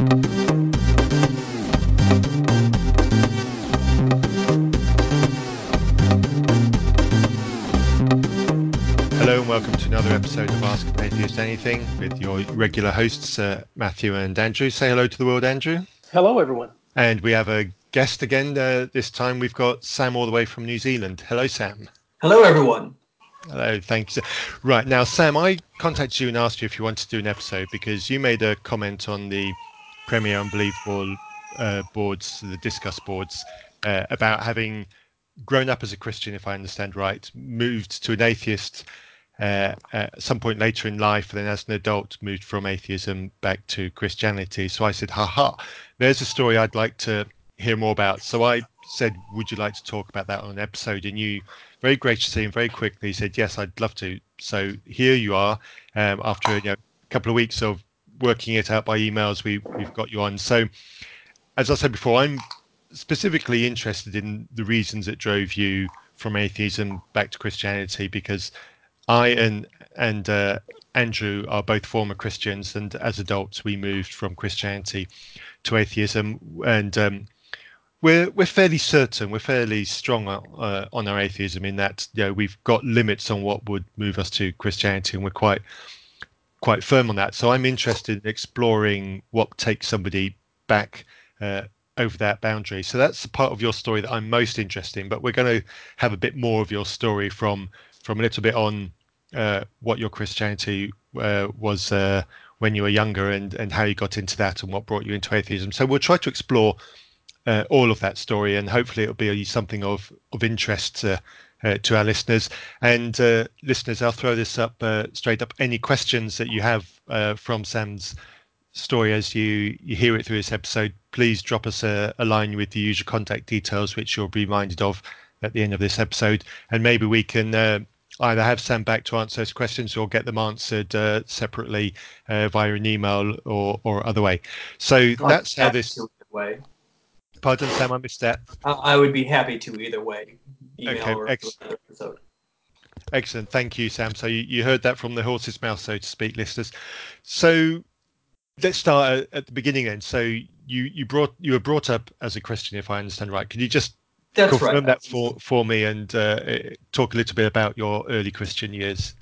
Hello and welcome to another episode of Ask an Atheist Anything with your regular hosts, uh, Matthew and Andrew. Say hello to the world, Andrew. Hello, everyone. And we have a guest again. Uh, this time we've got Sam all the way from New Zealand. Hello, Sam. Hello, everyone. Hello, thanks. Right now, Sam, I contacted you and asked you if you wanted to do an episode because you made a comment on the Premier Unbelievable uh, boards, the Disqus boards, uh, about having grown up as a Christian, if I understand right, moved to an atheist uh, at some point later in life, and then as an adult moved from atheism back to Christianity. So I said, haha, there's a story I'd like to hear more about. So I said, would you like to talk about that on an episode? And you very graciously and very quickly said, yes, I'd love to. So here you are. Um, after you know, a couple of weeks of working it out by emails, we, we've got you on. So as I said before, I'm specifically interested in the reasons that drove you from atheism back to Christianity because I and and uh, Andrew are both former Christians, and as adults we moved from Christianity to atheism, and um, we're we're fairly certain, we're fairly strong uh, on our atheism in that you know we've got limits on what would move us to Christianity, and we're quite quite firm on that. So I'm interested in exploring what takes somebody back. Uh, over that boundary. So that's the part of your story that I'm most interested in. But we're going to have a bit more of your story from from a little bit on uh, what your Christianity uh, was uh, when you were younger and and how you got into that and what brought you into atheism. So we'll try to explore uh, all of that story and hopefully it'll be something of of interest. Uh, to our listeners and uh, listeners, I'll throw this up straight up. Any questions that you have from Sam's story as you, you hear it through this episode, please drop us a, a line with the usual contact details, which you'll be reminded of at the end of this episode. And maybe we can uh, either have Sam back to answer those questions or get them answered uh, separately uh, via an email or, or other way. So that's how this. Way. Pardon, Sam, I missed that. I would be happy to either way. Email okay, or excellent. episode. Excellent. Thank you, Sam. So you, you heard that from the horse's mouth, so to speak, listeners. So let's start at the beginning then. So you you brought you were brought up as a Christian, if I understand right. Can you just That's confirm right. that for for me and uh, talk a little bit about your early Christian years?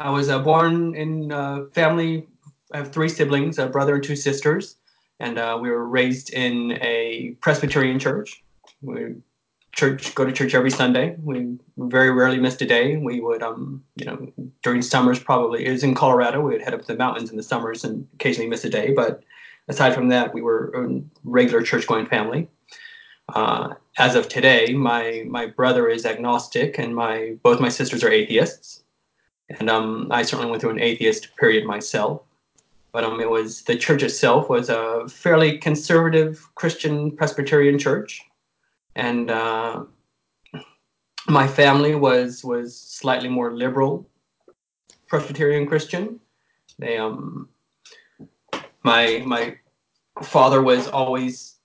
I was uh, born in a family. I have three siblings, a brother and two sisters, and uh, we were raised in a Presbyterian church. We church go to church every Sunday. We very rarely missed a day. We would, um, you know, during summers probably it was in Colorado. We would head up to the mountains in the summers and occasionally miss a day. But aside from that, we were a regular church going family. Uh, as of today, my my brother is agnostic, and my both my sisters are atheists. And um, I certainly went through an atheist period myself. But um, it was the church itself was a fairly conservative Christian Presbyterian church and uh, my family was was slightly more liberal Presbyterian Christian. They um my my father was always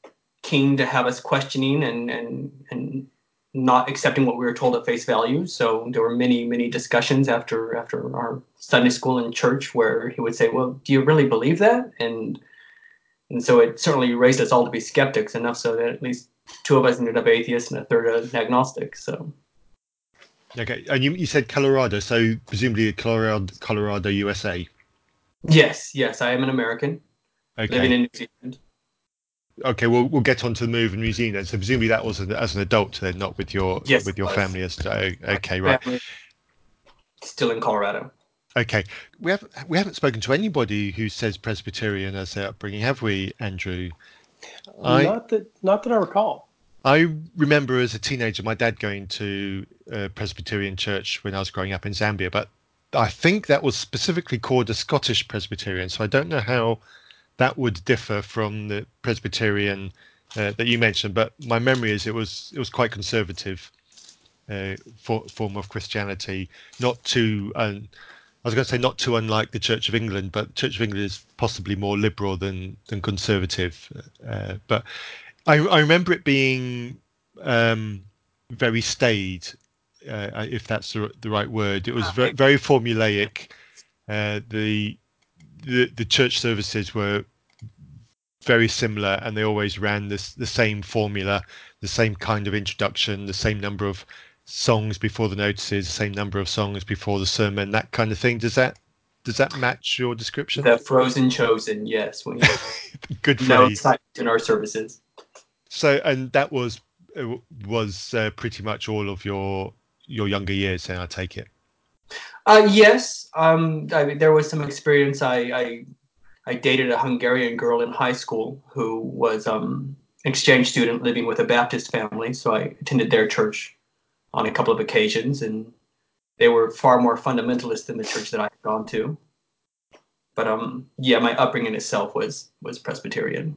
keen to have us questioning and and and not accepting what we were told at face value. So there were many many discussions after after our Sunday school and church where he would say, "Well, do you really believe that?" and and so it certainly raised us all to be skeptics enough so that at least two of us ended up atheists and a third uh, agnostic. So. Okay, and you, you said Colorado, so presumably Colorado, Colorado, USA. Yes, yes, I am an American Okay. living in New Zealand. Okay, we'll we'll get on to the move in New Zealand. So presumably that was as an adult, then not with your Yes, with your was. family as okay, right. Family Still in Colorado. Okay, we have we haven't spoken to anybody who says Presbyterian as their upbringing, have we, Andrew? I Not that, not that I recall. I remember as a teenager my dad going to a Presbyterian church when I was growing up in Zambia, but I think that was specifically called a Scottish Presbyterian. So I don't know how that would differ from the Presbyterian uh, that you mentioned, but my memory is it was it was quite conservative uh, for, form of Christianity, not too. Um, I was going to say not too unlike the Church of England, but Church of England is possibly more liberal than than conservative. Uh, but I, I remember it being um, very staid, uh, if that's the, the right word. It was very, very formulaic. Uh, the, the the church services were very similar, and they always ran this the same formula, the same kind of introduction, the same number of songs before the notices, the same number of songs before the sermon, that kind of thing. Does that does that match your description? The frozen chosen, yes. We Good no phrase. excitement in our services. So, and that was uh, was uh, pretty much all of your your younger years. Then I take it. Uh, yes, um, I mean, there was some experience. I, I I dated a Hungarian girl in high school who was um, exchange student living with a Baptist family, so I attended their church on a couple of occasions, and they were far more fundamentalist than the church that I had gone to. But um, yeah, my upbringing itself was was Presbyterian.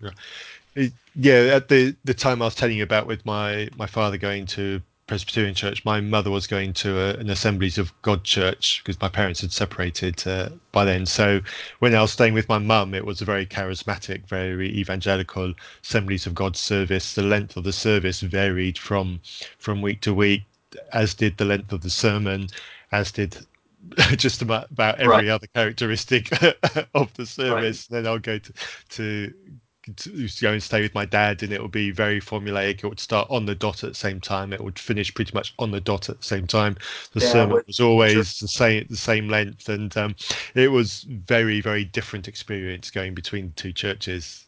Yeah, yeah. at the the time I was telling you about with my my father going to Presbyterian church, my mother was going to a, an Assemblies of God church because my parents had separated uh, by then. So when I was staying with my mum, it was a very charismatic, very evangelical Assemblies of God service. The length of the service varied from from week to week, as did the length of the sermon, as did just about, about every Right. other characteristic of the service. Then I'll go to to to go and stay with my dad and it would be very formulaic. It would start on the dot at the same time. It would finish pretty much on the dot at the same time. The Yeah, sermon was always the same the same length and um, it was very very different experience going between the two churches.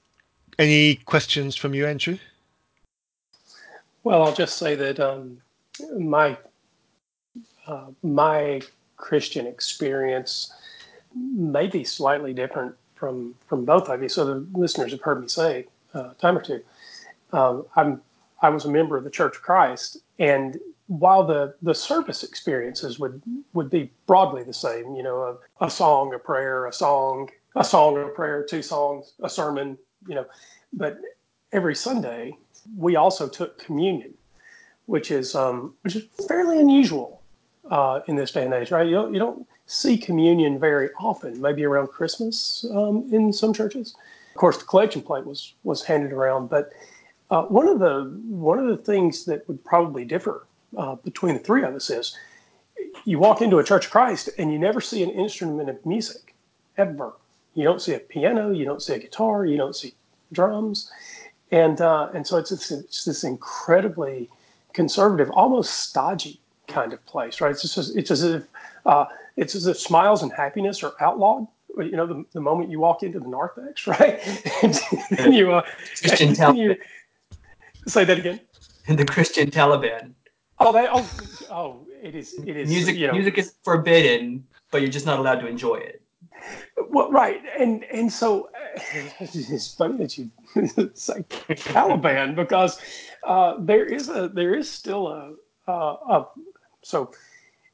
Any questions from you andrew? Well, I'll just say that um, my uh, my Christian experience may be slightly different from from both of you. So the listeners have heard me say uh, a time or two. Um, I'm I was a member of the Church of Christ, and while the the service experiences would would be broadly the same, you know, a, a song, a prayer, a song, a song, a prayer, two songs, a sermon, you know, but every Sunday we also took communion, which is um, which is fairly unusual uh, in this day and age, right? You don't you don't see communion very often. Maybe around Christmas um, in some churches. Of course, the collection plate was was handed around, but uh, one of the one of the things that would probably differ uh, between the three of us is you walk into a Church of Christ and you never see an instrument of music ever. You don't see a piano, you don't see a guitar, you don't see drums and uh, and so it's, it's it's this incredibly conservative, almost stodgy kind of place, right? It's just it's as if uh, it's as if smiles and happiness are outlawed. You know, the, the moment you walk into the narthex, right? and then you uh, Christian and then you- Taliban. say that again. The Christian Taliban. Oh, they oh oh it is it is Music you know, music is forbidden, but you're just not allowed to enjoy it. Well, right, and and so it's funny that you say Taliban because uh, there is a there is still a, a, a so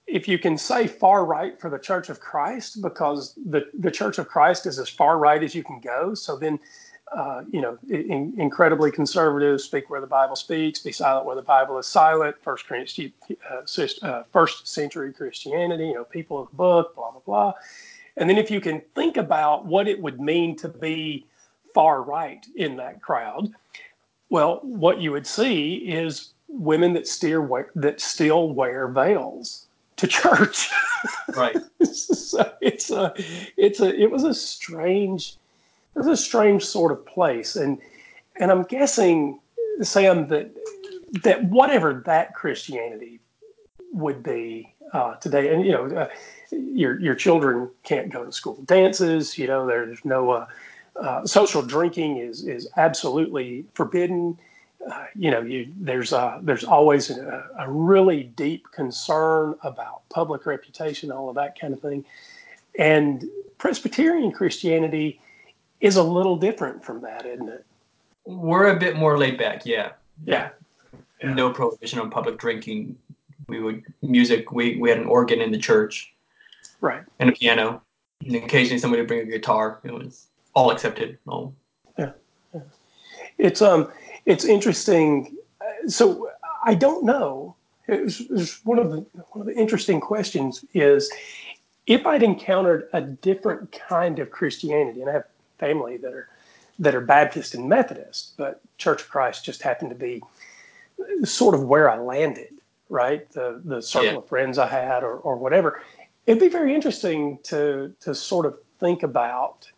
if you can say far right for the Church of Christ because the the Church of Christ is as far right as you can go. So then. Uh, you know, in, incredibly conservative. Speak where the Bible speaks. Be silent where the Bible is silent. First, uh, uh, first century Christianity. You know, people of the book. Blah blah blah. And then if you can think about what it would mean to be far right in that crowd, well, what you would see is women that steer that still wear veils to church. Right. so it's a it's a it was a strange it was a strange sort of place and and I'm guessing Sam that that whatever that Christianity would be uh, today and you know uh, your your children can't go to school dances you know there's no uh, uh, social drinking is is absolutely forbidden uh, you know you there's uh, there's always a, a really deep concern about public reputation all of that kind of thing and Presbyterian Christianity is a little different from that isn't it We're a bit more laid back, yeah. yeah Yeah. No prohibition on public drinking. We would music. We we had an organ in the church right and a piano, and occasionally somebody would bring a guitar. It was all accepted. All Yeah. yeah. it's um it's interesting Uh, so i don't know. It was, it was one of the one of the interesting questions is if i'd encountered a different kind of christianity and i have family that are that are baptist and methodist but church of christ just happened to be sort of where i landed right? The the circle Yeah. of friends i had or, or whatever. It'd be very interesting to to sort of think about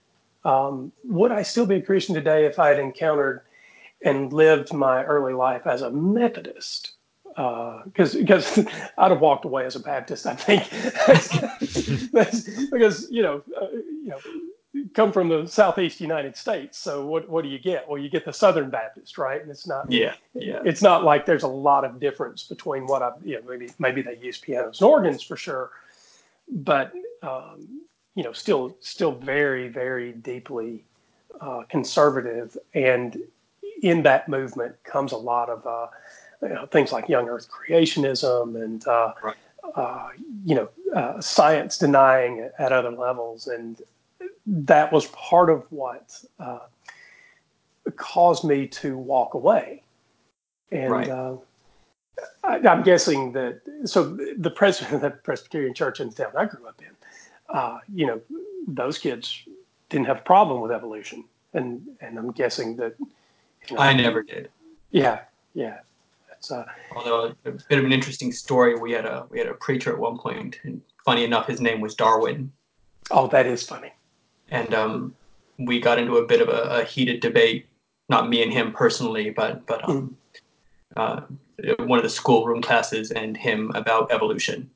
Um, would I still be a Christian today if I had encountered and lived my early life as a Methodist? Because uh, because I'd have walked away as a Baptist, I think, because you know uh, you know come from the southeast United States. So what what do you get? Well, you get the Southern Baptist, right? And it's not yeah yeah. It's not like there's a lot of difference between what I you know maybe maybe they use pianos and organs for sure, but um, you know still still very very deeply uh, conservative. And in that movement comes a lot of uh, you know, things like young Earth creationism and uh, right. Uh, you know uh, science denying at other levels and that was part of what uh, caused me to walk away. And right. uh, I, am guessing that so the president of the Presbyterian Church in the town I grew up in, uh, you know, those kids didn't have a problem with evolution, and and I'm guessing that. I never did. Yeah, yeah. That's, uh, Although a bit of an interesting story, we had a we had a preacher at one point, and funny enough, his name was Darwin. Oh, that is funny and um, we got into a bit of a, a, heated debate. Not me and him personally, but but um, uh, one of the schoolroom classes and him about evolution.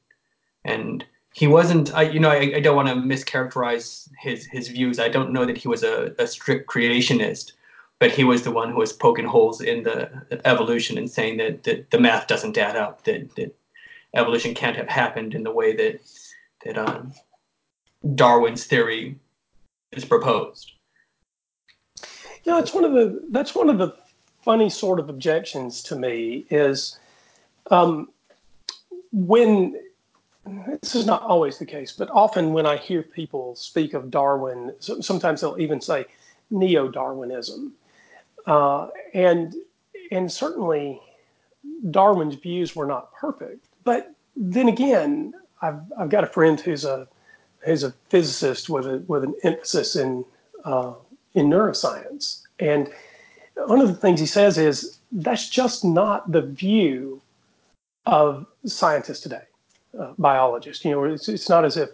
And he wasn't. I you know I, I don't want to mischaracterize his his views. I don't know that he was a, a strict creationist, but he was the one who was poking holes in the evolution and saying that, that the math doesn't add up. That that evolution can't have happened in the way that that um, Darwin's theory is proposed. Yeah, it's one of the that's one of the funny sort of objections to me is um, when this is not always the case, but often when I hear people speak of Darwin, sometimes they'll even say neo-Darwinism, uh, and and certainly Darwin's views were not perfect. But then again, I've I've got a friend who's a he's a physicist with a with an emphasis in uh, in neuroscience. And one of the things he says is that's just not the view of scientists today, uh, biologists. You know, it's, it's not as if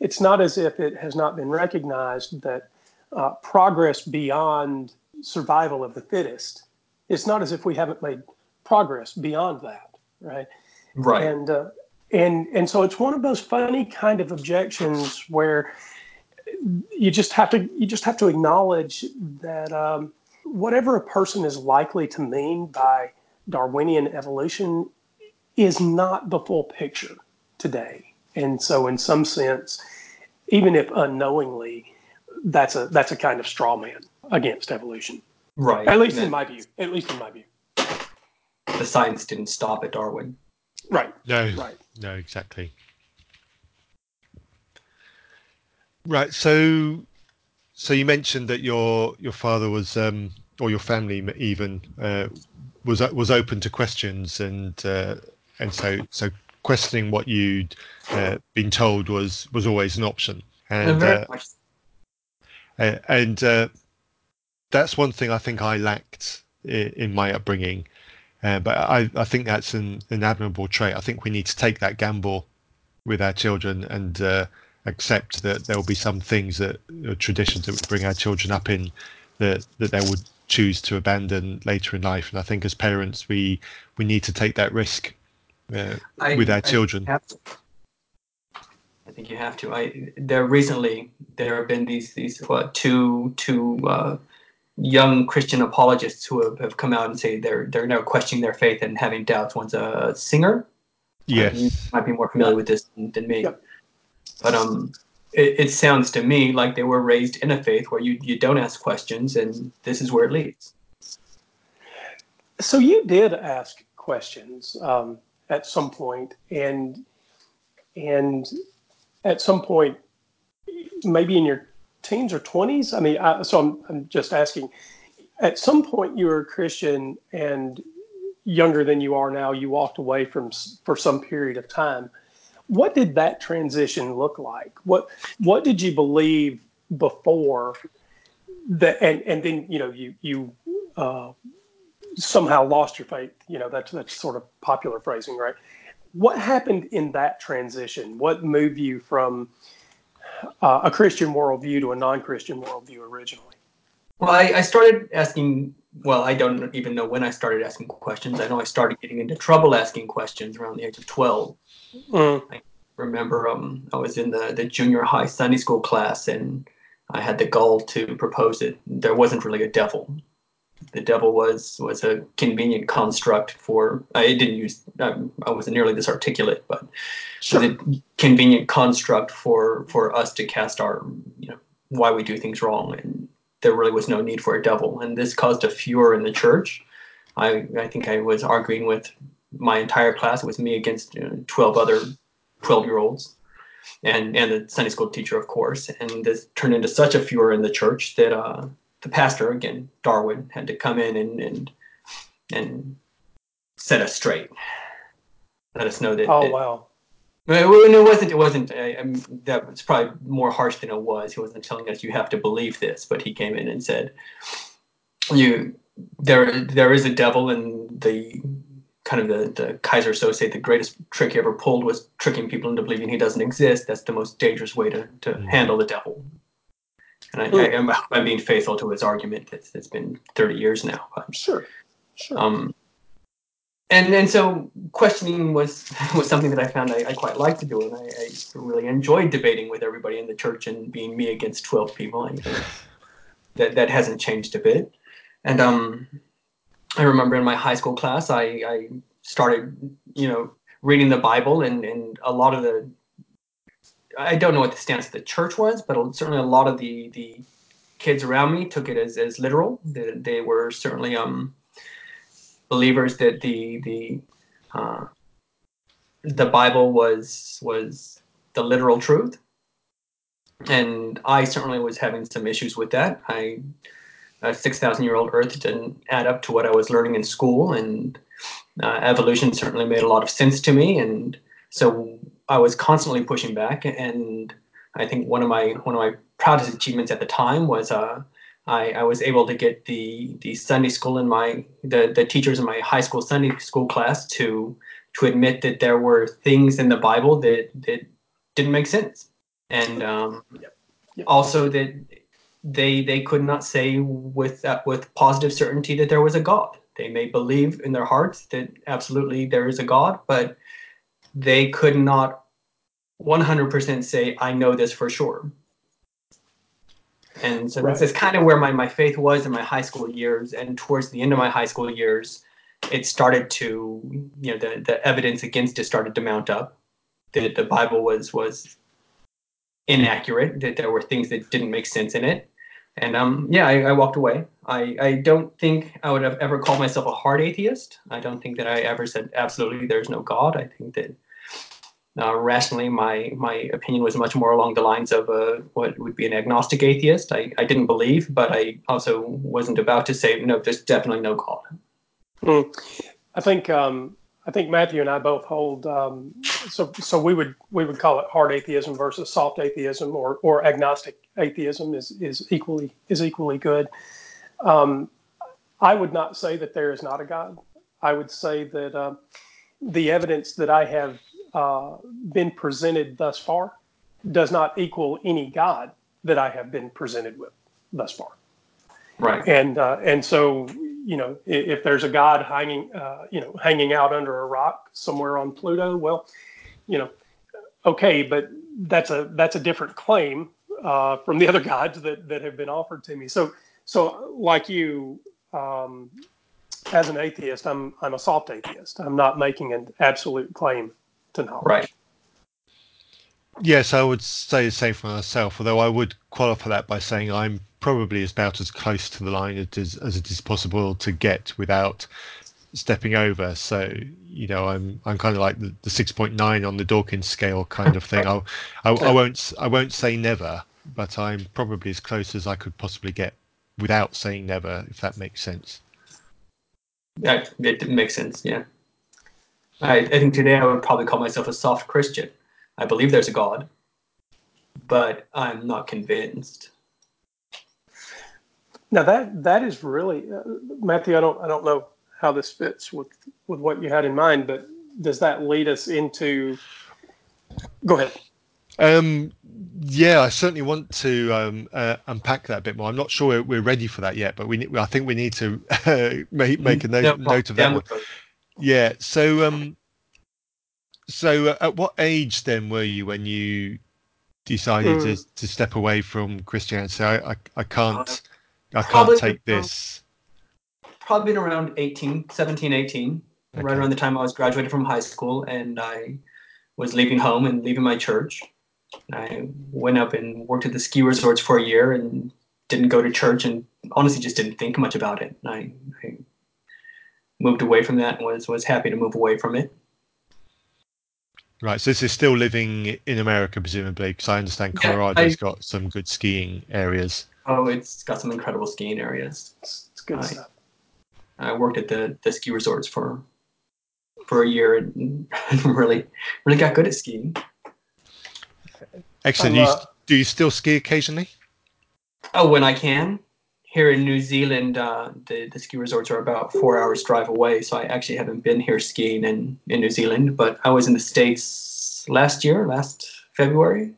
it's not as if it has not been recognized that uh, progress beyond survival of the fittest. It's not as if we haven't made progress beyond that, right? Right. And uh, and and so it's one of those funny kind of objections where you just have to you just have to acknowledge that um, whatever a person is likely to mean by Darwinian evolution is not the full picture today. And so, in some sense, even if unknowingly, that's a that's a kind of straw man against evolution. Right. At least in my view. At least in my view. The science didn't stop at Darwin. Right. No. Right. No, exactly. Right. So, so you mentioned that your your father was, um, or your family even, uh, was was open to questions, and uh, and so so questioning what you'd uh, been told was was always an option, and uh, uh, and uh, that's one thing I think I lacked in, in my upbringing uh, but I, I think that's an, an admirable trait. I think we need to take that gamble with our children and uh, accept that there will be some things that uh, traditions that we bring our children up in that that they would choose to abandon later in life. And I think as parents, we we need to take that risk uh, I, with our I children. I think you have to. I there recently there have been these these what two two uh, young Christian apologists who have, have come out and say they're they're now questioning their faith and having doubts. One's a singer. Yes. Uh, you might be more familiar with this than, than me. Yep. But um, it, it sounds to me like they were raised in a faith where you, you don't ask questions, and this is where it leads. So you did ask questions um, at some point, and and at some point, maybe in your teens or 20s? I mean, I, so I'm, I'm just asking. At some point, you were a Christian, and younger than you are now, you walked away from for some period of time. What did that transition look like? What What did you believe before that, and and then you know you you uh, somehow lost your faith? You know that's that's sort of popular phrasing, right? What happened in that transition? What moved you from uh, a Christian worldview to a non-Christian worldview originally? Well, I, I, started asking. Well, I don't even know when I started asking questions. I know I started getting into trouble asking questions around the age of twelve. Mm. I remember um, I was in the the junior high Sunday school class, and I had the gall to propose that there wasn't really a devil. The devil was was a convenient construct for. I didn't use. Um, I wasn't nearly this articulate, but sure. was a convenient construct for for us to cast our you know why we do things wrong, and there really was no need for a devil, and this caused a furor in the church. I I think I was arguing with my entire class. It was me against you know, twelve other twelve year olds and and the Sunday school teacher, of course. And this turned into such a furor in the church that uh, the pastor, again Darwin, had to come in and and and set us straight, let us know that. Oh it, wow. It, it wasn't. It wasn't. I, I mean, that was probably more harsh than it was. He wasn't telling us you have to believe this, but he came in and said, "You, there, there is a devil, and the kind of the, the Keyser Söze say the greatest trick he ever pulled was tricking people into believing he doesn't exist. That's the most dangerous way to, to mm. handle the devil. And I, I, am I'm being faithful to his argument. It's, it's been 30 years now. But, sure. Sure. Um, and and so questioning was was something that I found I, I quite liked to do, and I, I, really enjoyed debating with everybody in the church and being me against 12 people. I, that that hasn't changed a bit. And um, I remember in my high school class, I, I started, you know, reading the Bible, and, and a lot of the, I don't know what the stance of the church was, but certainly a lot of the the kids around me took it as, as literal. They, they were certainly um, believers that the the uh, the Bible was was the literal truth, and I certainly was having some issues with that. I a 6,000 year old Earth didn't add up to what I was learning in school. And uh, evolution certainly made a lot of sense to me. And so I was constantly pushing back. And I think one of my one of my proudest achievements at the time was uh, I, I was able to get the the Sunday school in my the, the teachers in my high school Sunday school class to to admit that there were things in the Bible that that didn't make sense, and um, yep. Yep. also that they they could not say with uh, with positive certainty that there was a God. They may believe in their hearts that absolutely there is a God, but they could not 100% say, "I know this for sure." And so right. this is kind of where my, my faith was in my high school years. And towards the end of my high school years, it started to, you know, the, the evidence against it started to mount up. That the Bible was was inaccurate, that there were things that didn't make sense in it. And um, yeah, I, I walked away. I, I don't think I would have ever called myself a hard atheist. I don't think that I ever said absolutely there's no God. I think that uh, rationally, my my opinion was much more along the lines of uh, what would be an agnostic atheist. I, I didn't believe, but I also wasn't about to say no. There's definitely no God. Mm. I think um, I think Matthew and I both hold. Um, so so we would we would call it hard atheism versus soft atheism, or or agnostic atheism is is equally is equally good. Um, I would not say that there is not a God. I would say that uh, the evidence that I have uh, been presented thus far does not equal any God that I have been presented with thus far. Right. And uh, and so you know, if there's a god hanging, uh, you know, hanging out under a rock somewhere on Pluto, well, you know, okay, but that's a that's a different claim uh, from the other gods that that have been offered to me. So, so like you, um, as an atheist, I'm I'm a soft atheist. I'm not making an absolute claim to knowledge. Right. Yes, I would say the same for myself. Although I would qualify that by saying I'm probably about as close to the line as, as it is possible to get without stepping over. So you know, I'm I'm kind of like the, the 6.9 on the Dawkins scale kind of thing. I'll, I, I won't I won't say never, but I'm probably as close as I could possibly get without saying never, if that makes sense. Yeah, it makes sense. Yeah, I, I think today I would probably call myself a soft Christian. I believe there's a God, but I'm not convinced. Now that that is really uh, Matthew. I don't I don't know how this fits with with what you had in mind, but does that lead us into? Go ahead. Um, yeah, I certainly want to um, uh, unpack that a bit more. I'm not sure we're ready for that yet, but we I think we need to uh, make make a note, no, note of that one. Yeah. So um, so uh, at what age then were you when you decided mm. to, to step away from Christianity? So I, I, I can't I can't take this. Probably been around 18, 17, 18, okay. right around the time I was graduated from high school, and I was leaving home and leaving my church. I went up and worked at the ski resorts for a year and didn't go to church and honestly just didn't think much about it. I, I moved away from that and was was happy to move away from it. Right, so this is still living in America, presumably, because I understand Colorado's yeah, I, got some good skiing areas. Oh, it's got some incredible skiing areas. It's, it's good I, stuff. I worked at the, the ski resorts for for a year and really really got good at skiing. Excellent. Do you, uh, do you still ski occasionally? Oh, when I can. Here in New Zealand, uh, the, the ski resorts are about four hours drive away, so I actually haven't been here skiing in, in New Zealand. But I was in the States last year, last February,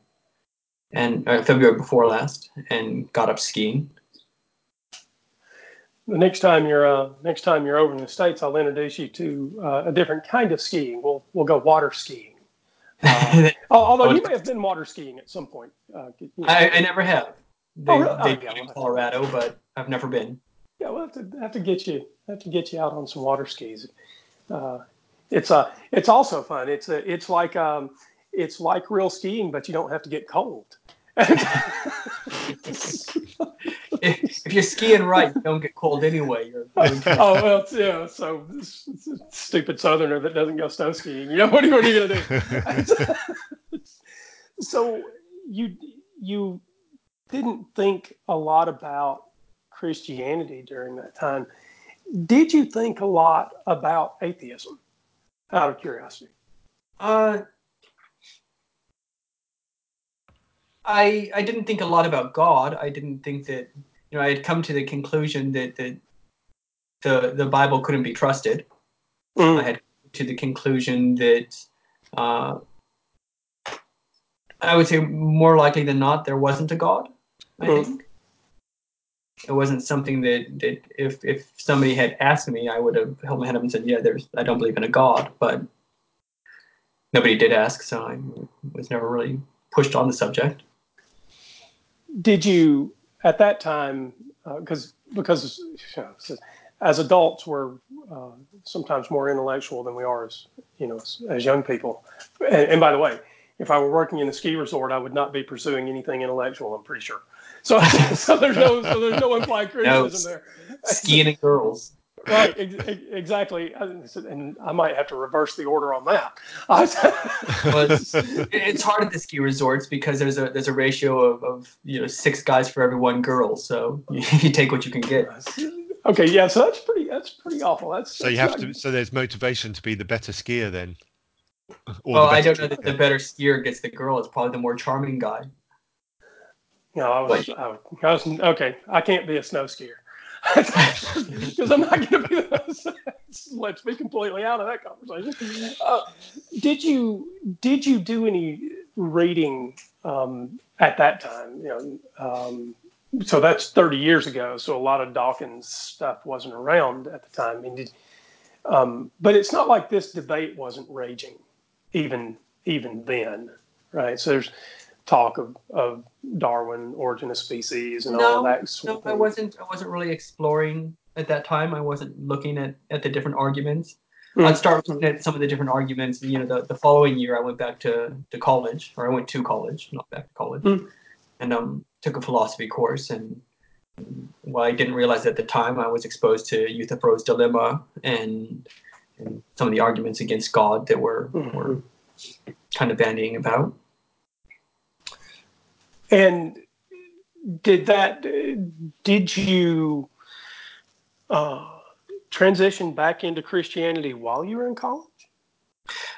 and uh, February before last, and got up skiing. The next time you're uh, next time you're over in the states, I'll introduce you to uh, a different kind of skiing. We'll we'll go water skiing. Uh, although you may have been water skiing at some point. Uh, you know. I, I, never have. They, oh, really? oh, yeah, in Colorado, but I've never been. Yeah, we'll have to have to get you have to get you out on some water skis. Uh, it's a uh, it's also fun. It's a it's like um, it's like real skiing, but you don't have to get cold. if, if, you're skiing right, you don't get cold anyway. You're, oh well, yeah. So stupid Southerner that doesn't go snow skiing. You know what, what are you gonna do? so you you didn't think a lot about Christianity during that time. Did you think a lot about atheism? Out of curiosity. Uh, I I didn't think a lot about God. I didn't think that you know I had come to the conclusion that that the the Bible couldn't be trusted. Mm. I had to the conclusion that uh, I would say more likely than not there wasn't a God. I mm. think it wasn't something that, that if if somebody had asked me, I would have held my head up and said, "Yeah, there's I don't believe in a God," but nobody did ask, so I was never really pushed on the subject did you at that time because uh, because you know, as adults we're uh, sometimes more intellectual than we are as you know as, as young people and, and, by the way if i were working in a ski resort i would not be pursuing anything intellectual i'm pretty sure so, so there's no so there's no implied criticism no, there skiing and girls right, ex- exactly. And I might have to reverse the order on that. well, it's, it's, hard at the ski resorts because there's a there's a ratio of, of you know six guys for every one girl, so you, you take what you can get. Okay, yeah, so that's pretty that's pretty awful. That's so you have to. So there's motivation to be the better skier then. well, I don't know that the better skier gets the girl. It's probably the more charming guy. No, I was, I I was okay. I can't be a snow skier because I'm not going to be. The, let's be completely out of that conversation. Uh, did you did you do any reading um, at that time? You know, um, so that's 30 years ago. So a lot of Dawkins stuff wasn't around at the time. I mean, did, um, but it's not like this debate wasn't raging, even even then, right? So there's talk of, of Darwin, origin of species, and no, all that. Sort no, I wasn't. I wasn't really exploring at that time. I wasn't looking at, at the different arguments. Mm. I'd start looking at some of the different arguments. You know, the, the following year, I went back to, to college, or I went to college, not back to college, mm. and um, took a philosophy course. And well, I didn't realize at the time I was exposed to Euthyphro's dilemma and and some of the arguments against God that were mm-hmm. were kind of bandying about. And did that? Did you uh, transition back into Christianity while you were in college?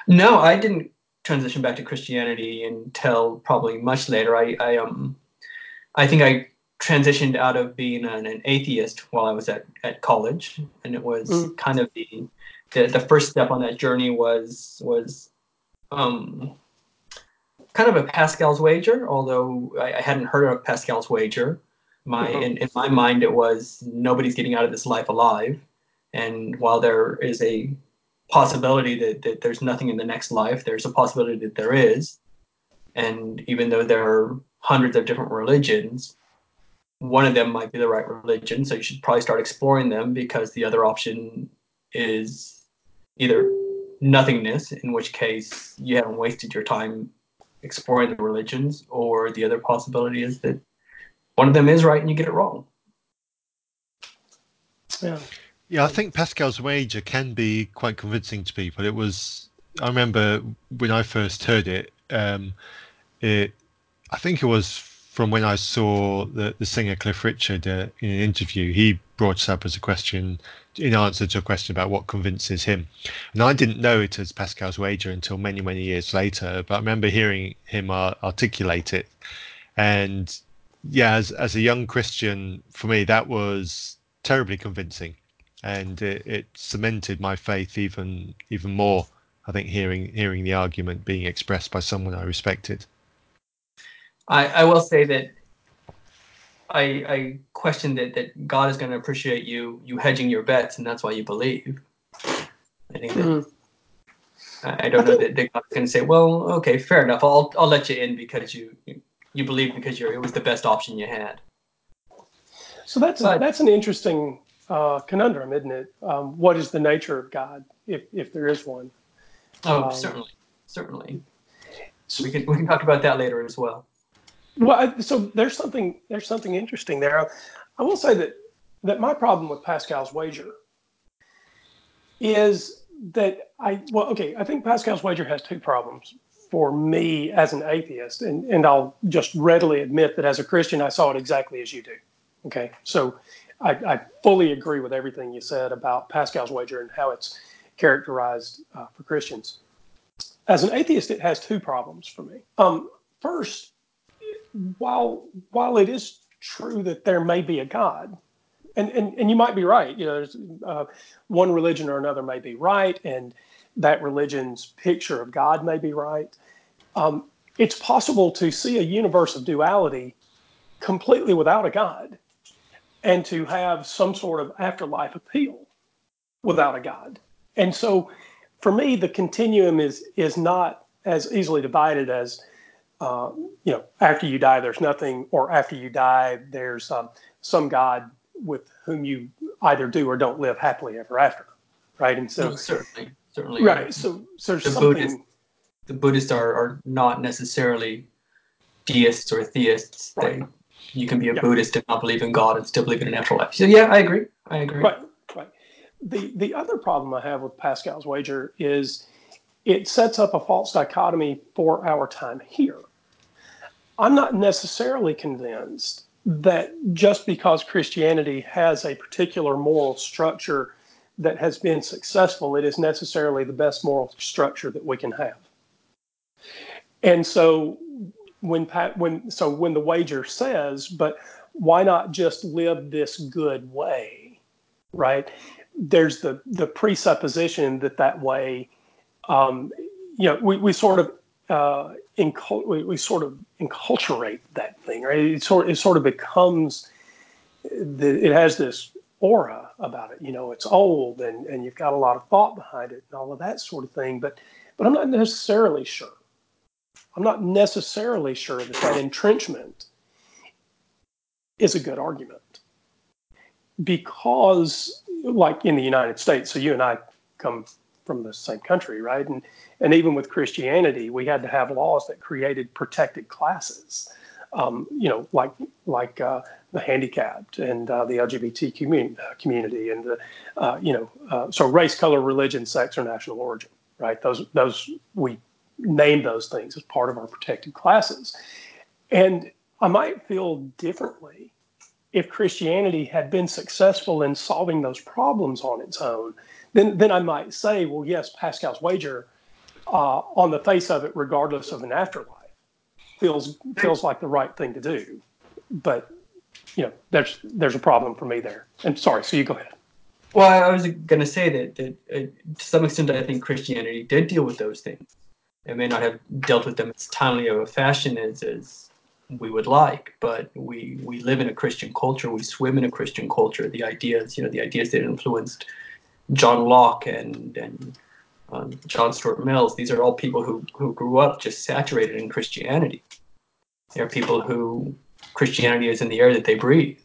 No, I didn't transition back to Christianity until probably much later. I, I um, I think I transitioned out of being an, an atheist while I was at, at college, and it was mm. kind of the, the the first step on that journey was was um kind of a Pascal's wager, although I, I hadn't heard of Pascal's wager. My mm-hmm. in, in my mind, it was nobody's getting out of this life alive, and while there is a possibility that, that there's nothing in the next life, there's a possibility that there is, and even though there are hundreds of different religions, one of them might be the right religion. So you should probably start exploring them because the other option is either nothingness, in which case you haven't wasted your time exploring the religions, or the other possibility is that one of them is right and you get it wrong. Yeah. Yeah, I think Pascal's wager can be quite convincing to people. It was, I remember when I first heard it, um, it, I think it was from when I saw the, the singer Cliff Richard uh, in an interview. He brought it up as a question in answer to a question about what convinces him. And I didn't know it as Pascal's wager until many, many years later. But I remember hearing him articulate it. And yeah, as, as a young Christian, for me, that was terribly convincing. And it, it cemented my faith even even more. I think hearing hearing the argument being expressed by someone I respected. I, I will say that I, I question that, that God is going to appreciate you you hedging your bets, and that's why you believe. I think that mm. I, I don't know that, that God's going to say, "Well, okay, fair enough. I'll I'll let you in because you you believe because you're it was the best option you had." So that's but, a, that's an interesting uh, conundrum, isn't it? Um, what is the nature of God, if if there is one? Oh, um, certainly, certainly. So we can we can talk about that later as well. Well, so there's something there's something interesting there. I will say that that my problem with Pascal's wager is that I well okay I think Pascal's wager has two problems for me as an atheist and and I'll just readily admit that as a Christian I saw it exactly as you do. Okay, so I, I fully agree with everything you said about Pascal's wager and how it's characterized uh, for Christians. As an atheist, it has two problems for me. Um, first, while while it is true that there may be a God, and and, and you might be right, you know, there's, uh, one religion or another may be right, and that religion's picture of God may be right. Um, it's possible to see a universe of duality completely without a God, and to have some sort of afterlife appeal without a God. And so, for me, the continuum is is not as easily divided as uh, you know, after you die, there's nothing, or after you die, there's um, some God with whom you either do or don't live happily ever after, right? And so, no, certainly, certainly, right. So, so the Buddhists, the Buddhists are, are not necessarily deists or theists. Right. They, you can be a yeah. Buddhist and not believe in God and still believe in an afterlife. So, yeah, I agree. I agree. Right, right. The the other problem I have with Pascal's wager is it sets up a false dichotomy for our time here. I'm not necessarily convinced that just because Christianity has a particular moral structure that has been successful, it is necessarily the best moral structure that we can have. And so when Pat, when so when the wager says, but why not just live this good way, right? There's the the presupposition that that way um, you know, we, we sort of uh, incul- we, we, sort of enculturate that thing, right? It sort it sort of becomes the, it has this aura about it. You know, it's old and and you've got a lot of thought behind it and all of that sort of thing. But but I'm not necessarily sure. I'm not necessarily sure that that entrenchment is a good argument because, like in the United States, so you and I come from the same country, right? And and even with Christianity, we had to have laws that created protected classes, um, you know, like like uh, the handicapped and uh, the LGBT community, uh, community and the uh, you know, uh, so race, color, religion, sex, or national origin, right? Those those we name those things as part of our protected classes, and I might feel differently if Christianity had been successful in solving those problems on its own then then I might say, well, yes, Pascal's wager uh, on the face of it, regardless of an afterlife, feels feels like the right thing to do. But you know, there's there's a problem for me there. And sorry, so you go ahead. Well, I was going to say that, that uh, to some extent, I think Christianity did deal with those things. It may not have dealt with them as timely of a fashion as, as we would like, but we we live in a Christian culture. We swim in a Christian culture. The ideas, you know, the ideas that influenced John Locke and and um, John Stuart Mills. These are all people who who grew up just saturated in Christianity. They're people who Christianity is in the air that they breathe,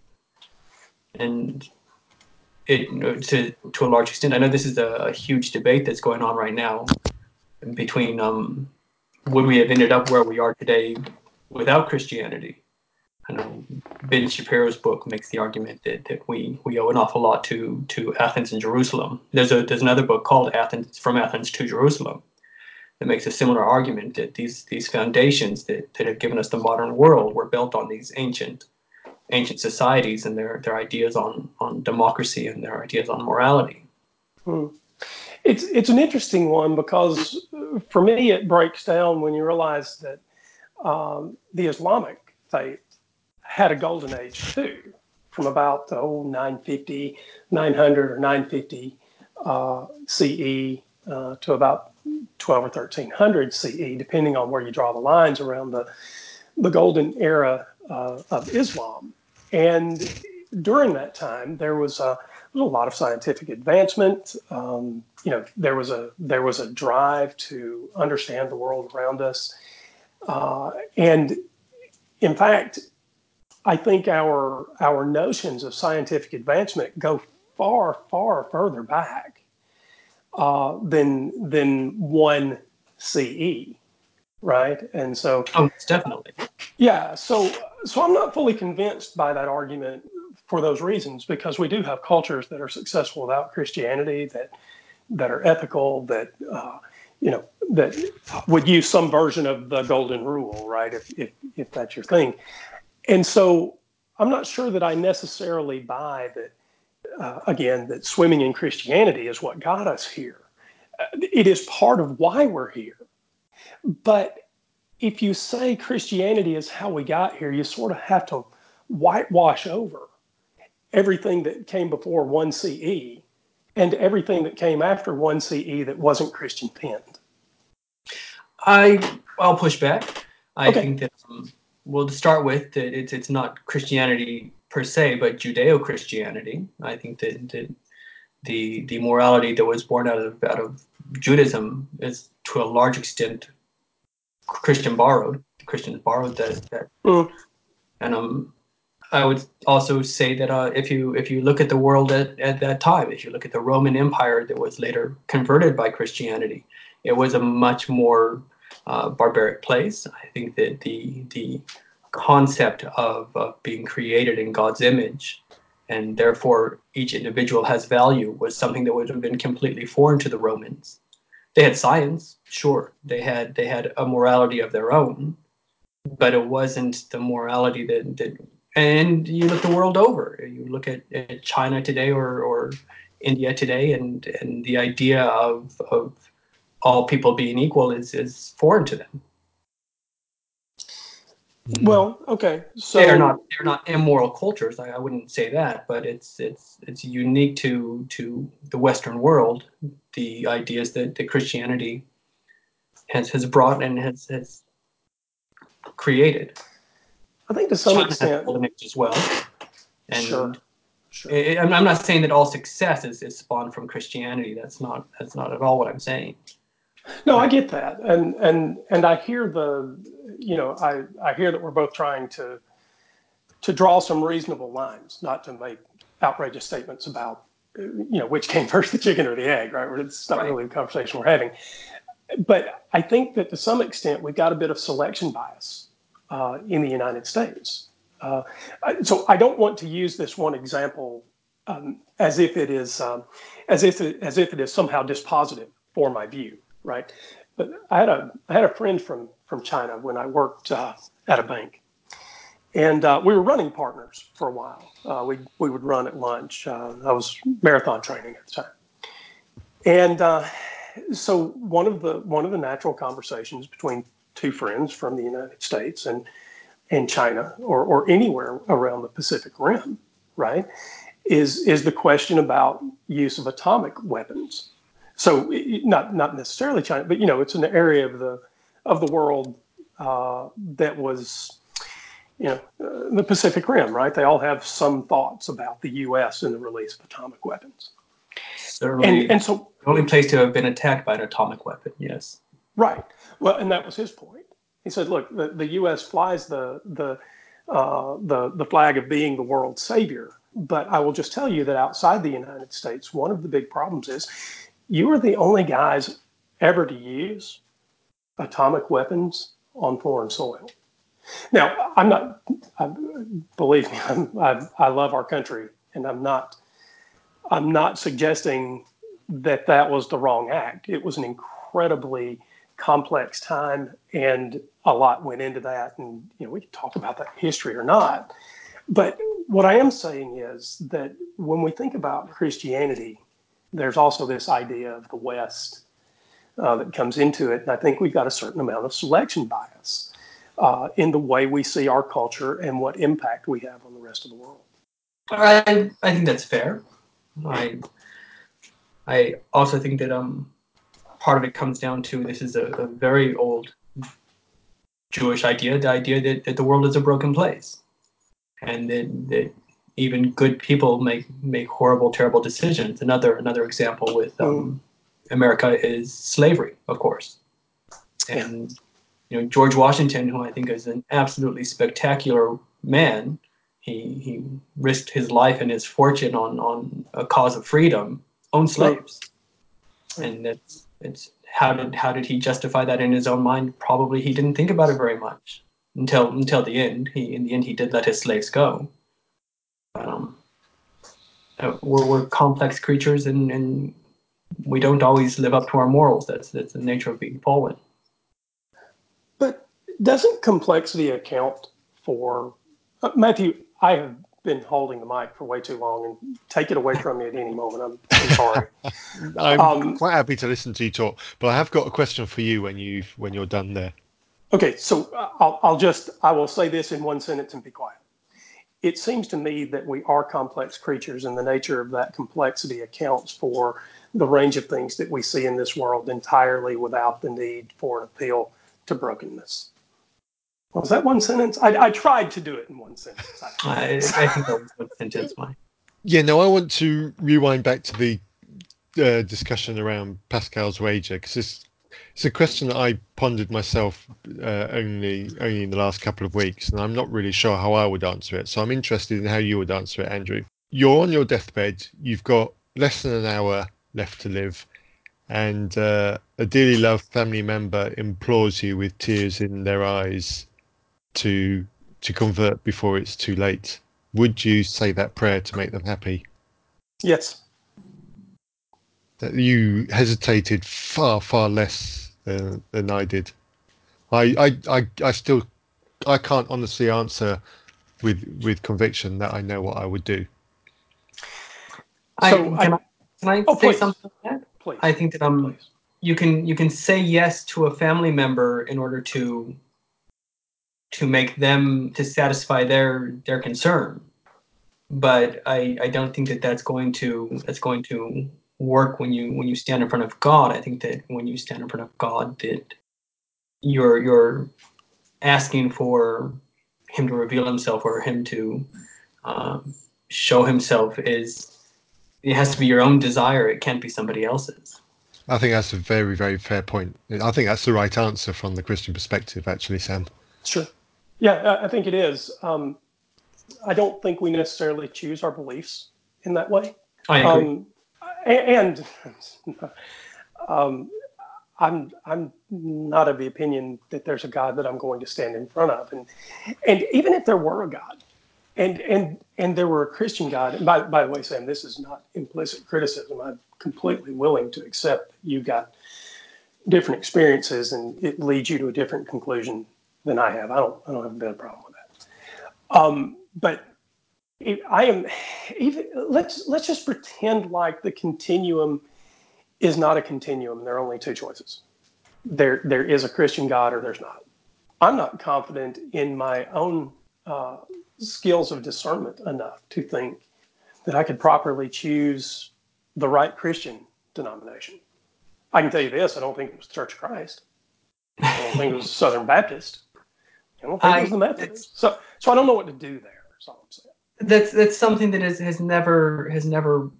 and it to to a large extent. I know this is a, a huge debate that's going on right now between um, would we have ended up where we are today without Christianity. I know Ben Shapiro's book makes the argument that, that we, we owe an awful lot to to Athens and Jerusalem. There's a there's another book called Athens from Athens to Jerusalem that makes a similar argument that these these foundations that, that have given us the modern world were built on these ancient ancient societies and their their ideas on on democracy and their ideas on morality. Hmm. It's it's an interesting one because for me it breaks down when you realize that um, the Islamic faith had a golden age too, from about the oh 950, 900 or 950 uh, CE uh, to about 12 or 1300 CE, depending on where you draw the lines around the the golden era uh, of Islam. And during that time, there was a, there was a lot of scientific advancement. Um, you know, there was a there was a drive to understand the world around us, uh, and in fact, I think our our notions of scientific advancement go far far further back uh, than than one CE, right? And so, oh, definitely, yeah. So so I'm not fully convinced by that argument for those reasons because we do have cultures that are successful without Christianity that that are ethical that uh, you know that would use some version of the golden rule, right? If if if that's your thing, and so I'm not sure that I necessarily buy that. Uh, again, that swimming in Christianity is what got us here. It is part of why we're here, but if you say Christianity is how we got here, you sort of have to whitewash over everything that came before 1 CE and everything that came after 1 CE that wasn't Christian penned. I I'll push back. I okay. think that um, well to start with that it's it's not Christianity per se, but Judeo Christianity. I think that, that the the morality that was born out of out of Judaism is to a large extent Christian borrowed. Christians borrowed that. that. Mm. And um, I would also say that uh, if you if you look at the world at, at that time, if you look at the Roman Empire that was later converted by Christianity, it was a much more Uh, barbaric place. I think that the the concept of, of being created in God's image and therefore each individual has value was something that would have been completely foreign to the Romans they had science, sure. They had they had a morality of their own, but it wasn't the morality that, that and you look the world over. You look at, at China today or, or India today, and and the idea of of all people being equal is is foreign to them. Mm-hmm. Well, okay. So they're not they're not immoral cultures. I, I wouldn't say that, but it's it's it's unique to to the Western world. The ideas that, that Christianity has has brought and has has created. I think to some China extent as well. And sure. Sure. It, I'm, I'm not saying that all success is, is spawned from Christianity. That's not that's not at all what I'm saying. No, I get that, and and and I hear the, you know, I I hear that we're both trying to to draw some reasonable lines, not to make outrageous statements about, you know, which came first, the chicken or the egg, right? It's not right. really the conversation we're having. But I think that to some extent we've got a bit of selection bias uh, in the United States. Uh, so I don't want to use this one example um, as if it is um, as if it, as if it is somehow dispositive for my view right? But I had a I had a friend from from China when I worked uh, at a bank, and uh, we were running partners for a while. Uh, we we would run at lunch. Uh, I was marathon training at the time, and uh, so one of the one of the natural conversations between two friends from the United States and and China or or anywhere around the Pacific Rim, right, is is the question about use of atomic weapons so not not necessarily China, but you know, it's an area of the of the world uh, that was, you know, uh, the Pacific Rim, right? They all have some thoughts about the U.S. and the release of atomic weapons. Certainly, And, and so, the only place to have been attacked by an atomic weapon. Yes. right. Well, and that was his point. He said, look, the, the U.S. flies the, the, uh, the, the flag of being the world's savior. But I will just tell you that outside the United States, one of the big problems is you were the only guys ever to use atomic weapons on foreign soil. Now, I'm not, I, believe me, I, I love our country, and I'm not, I'm not suggesting that that was the wrong act. It was an incredibly complex time, and a lot went into that. And you know, we can talk about that history or not. But what I am saying is that when we think about Christianity, there's also this idea of the West uh, that comes into it. And I think we've got a certain amount of selection bias uh, in the way we see our culture and what impact we have on the rest of the world. I I think that's fair. I I also think that um part of it comes down to this is a, a very old Jewish idea, the idea that, that the world is a broken place. And that, that even good people make make horrible, terrible decisions. Another another example with um, America is slavery, of course. And you know George Washington, who I think is an absolutely spectacular man, he he risked his life and his fortune on on a cause of freedom, owned slaves, and that's it's how did how did he justify that in his own mind? Probably he didn't think about it very much until until the end. He in the end he did let his slaves go. Um, uh, we're, we're complex creatures and, and we don't always live up to our morals. That's that's the nature of being fallen. But doesn't complexity account for uh, Matthew? I have been holding the mic for way too long, and take it away from me at any moment. I'm, I'm sorry. I'm Um, quite happy to listen to you talk, but I have got a question for you when you when you're done there. Okay, so uh, I'll, I'll just I will say this in one sentence and be quiet. It seems to me that we are complex creatures, and the nature of that complexity accounts for the range of things that we see in this world entirely without the need for an appeal to brokenness. Was that one sentence? I, I tried to do it in one sentence. I, I think that was one sentence. Mine. Yeah, no, I want to rewind back to the uh, discussion around Pascal's wager because it's it's a question that I pondered myself uh, only only in the last couple of weeks, and I'm not really sure how I would answer it. So I'm interested in how you would answer it, Andrew. You're on your deathbed. You've got less than an hour left to live, and uh, a dearly loved family member implores you with tears in their eyes to to convert before it's too late. Would you say that prayer to make them happy? Yes. That you hesitated far far less than, than I did. I, I I I still I can't honestly answer with with conviction that I know what I would do. I, So can I- I, can I Oh, say please. something on that? Please. I think that um please. you can you can say yes to a family member in order to to make them to satisfy their their concern but i i don't think that that's going to that's going to work when you when you stand in front of god i think that when you stand in front of god that you're you're asking for him to reveal himself or him to um, show himself is it has to be your own desire it can't be somebody else's I think that's a very very fair point. I think that's the right answer from the Christian perspective, actually, Sam. Sure. Yeah, I- I think it is. Um, I don't think we necessarily choose our beliefs in that way. i agree Um, a- and um, I'm I'm not of the opinion that there's a God that I'm going to stand in front of, and and even if there were a God, and and and there were a Christian God, and by by the way, Sam, this is not implicit criticism. I'm completely willing to accept you got different experiences, and it leads you to a different conclusion than I have. I don't I don't have a bit of problem with that. Um, but I am even let's let's just pretend like the continuum is not a continuum. There are only two choices. There there is a Christian God or there's not. I'm not confident in my own uh, skills of discernment enough to think that I could properly choose the right Christian denomination. I can tell you this: I don't think it was the Church of Christ. I don't think it was Southern Baptist. I don't think I, it was the Methodist. So, so I don't know what to do there. That's all I'm saying. That's that's something that has, has never has never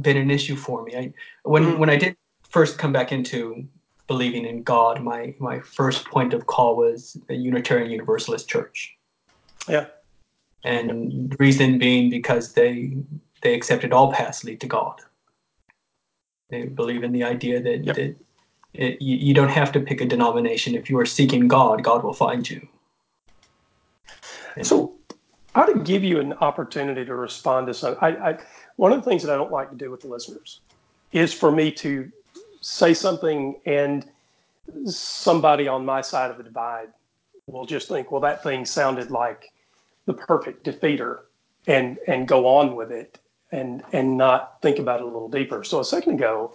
been an issue for me. I when mm-hmm. when I did first come back into believing in God, my my first point of call was the Unitarian Universalist Church. Yeah. And the reason being because they they accepted all paths lead to God. They believe in the idea that, yep. that it, you, you don't have to pick a denomination. If you are seeking God, God will find you. And so, I to give you an opportunity to respond to some. I, I, one of the things that I don't like to do with the listeners is for me to say something and somebody on my side of the divide will just think, well, that thing sounded like the perfect defeater and and go on with it and and not think about it a little deeper. So a second ago,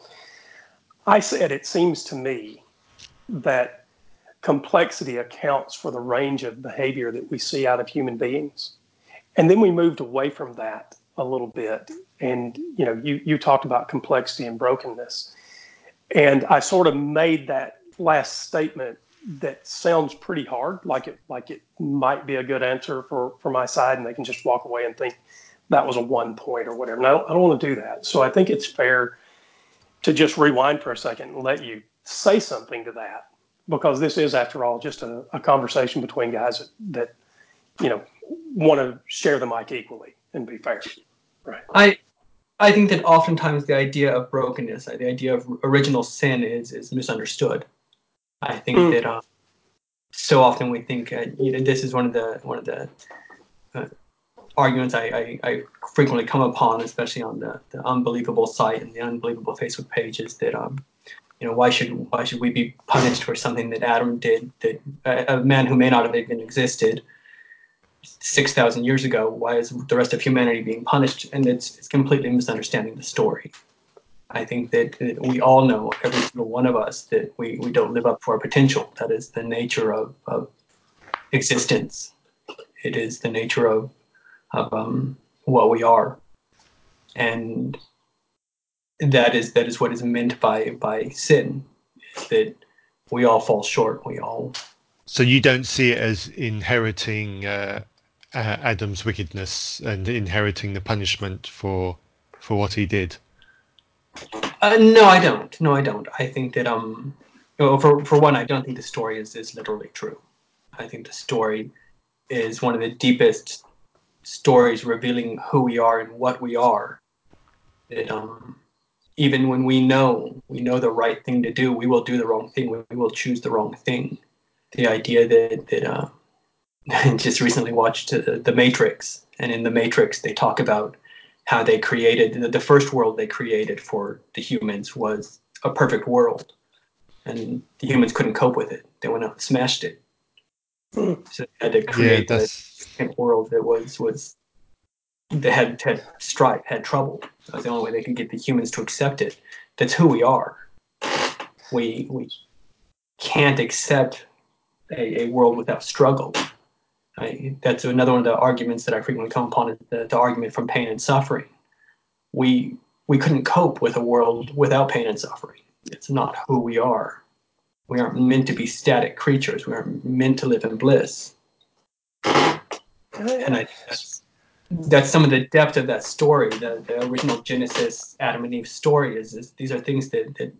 I said it seems to me that complexity accounts for the range of behavior that we see out of human beings. And then we moved away from that a little bit. And you know, you you talked about complexity and brokenness. And I sort of made that last statement that sounds pretty hard, like it like it might be a good answer for for my side, and they can just walk away and think that was a one point or whatever. And I don't, I don't want to do that. So I think it's fair to just rewind for a second and let you say something to that, because this is, after all, just a, a conversation between guys that, that you know want to share the mic equally and be fair. Right. I I think that oftentimes the idea of brokenness, the idea of original sin, is is misunderstood. I think mm. that uh, so often we think uh, you know, this is one of the one of the uh, arguments I, I, I, frequently come upon, especially on the, the unbelievable site and the unbelievable Facebook page, is that um, you know why should why should we be punished for something that Adam did that a, a man who may not have even existed six thousand years ago? Why is the rest of humanity being punished? And it's it's completely misunderstanding the story. I think that, that, we all know, every single one of us, that we, we don't live up to our potential. That is the nature of, of existence. It is the nature of, of um, what we are. And that is that is what is meant by by sin, that we all fall short. We all. So you don't see it as inheriting uh, Adam's wickedness and inheriting the punishment for for what he did. Uh, no, I don't. No, I don't. I think that um, for for one, I don't think the story is is literally true. I think the story is one of the deepest stories revealing who we are and what we are. That um, even when we know we know the right thing to do, we will do the wrong thing. We will choose the wrong thing. The idea that that uh, just recently watched uh, The Matrix, and in The Matrix they talk about how they created the, the first world they created for the humans was a perfect world, and the humans couldn't cope with it. They went out and smashed it. Hmm. So they had to create yeah, a world that was was that had had strife, had trouble. That was the only way they could get the humans to accept it. That's who we are. We we can't accept a, a world without struggle. I, that's another one of the arguments that I frequently come upon is the, the argument from pain and suffering. We we couldn't cope with a world without pain and suffering. It's not who we are. We aren't meant to be static creatures. We aren't meant to live in bliss. And I that's, that's some of the depth of that story. The, the original Genesis Adam and Eve story is, is these are things that, that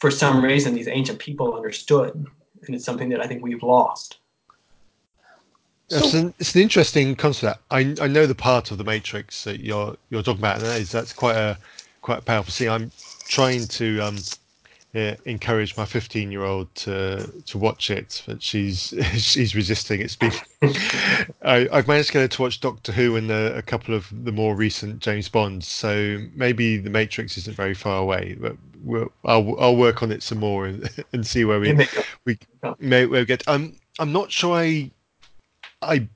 for some reason these ancient people understood. And it's something that I think we've lost. It's, an, it's an interesting concept. I, I know the part of the Matrix that you're you're talking about, and that is that's quite a quite a powerful scene. I'm trying to um, uh, encourage my 15 year old to to watch it, but she's she's resisting. It's been I, have managed to get her to watch Doctor Who and a, a, couple of the more recent James Bonds, so maybe the Matrix isn't very far away. But we'll, I'll I'll work on it some more and, and see where we we may where we get. I'm I'm not sure I I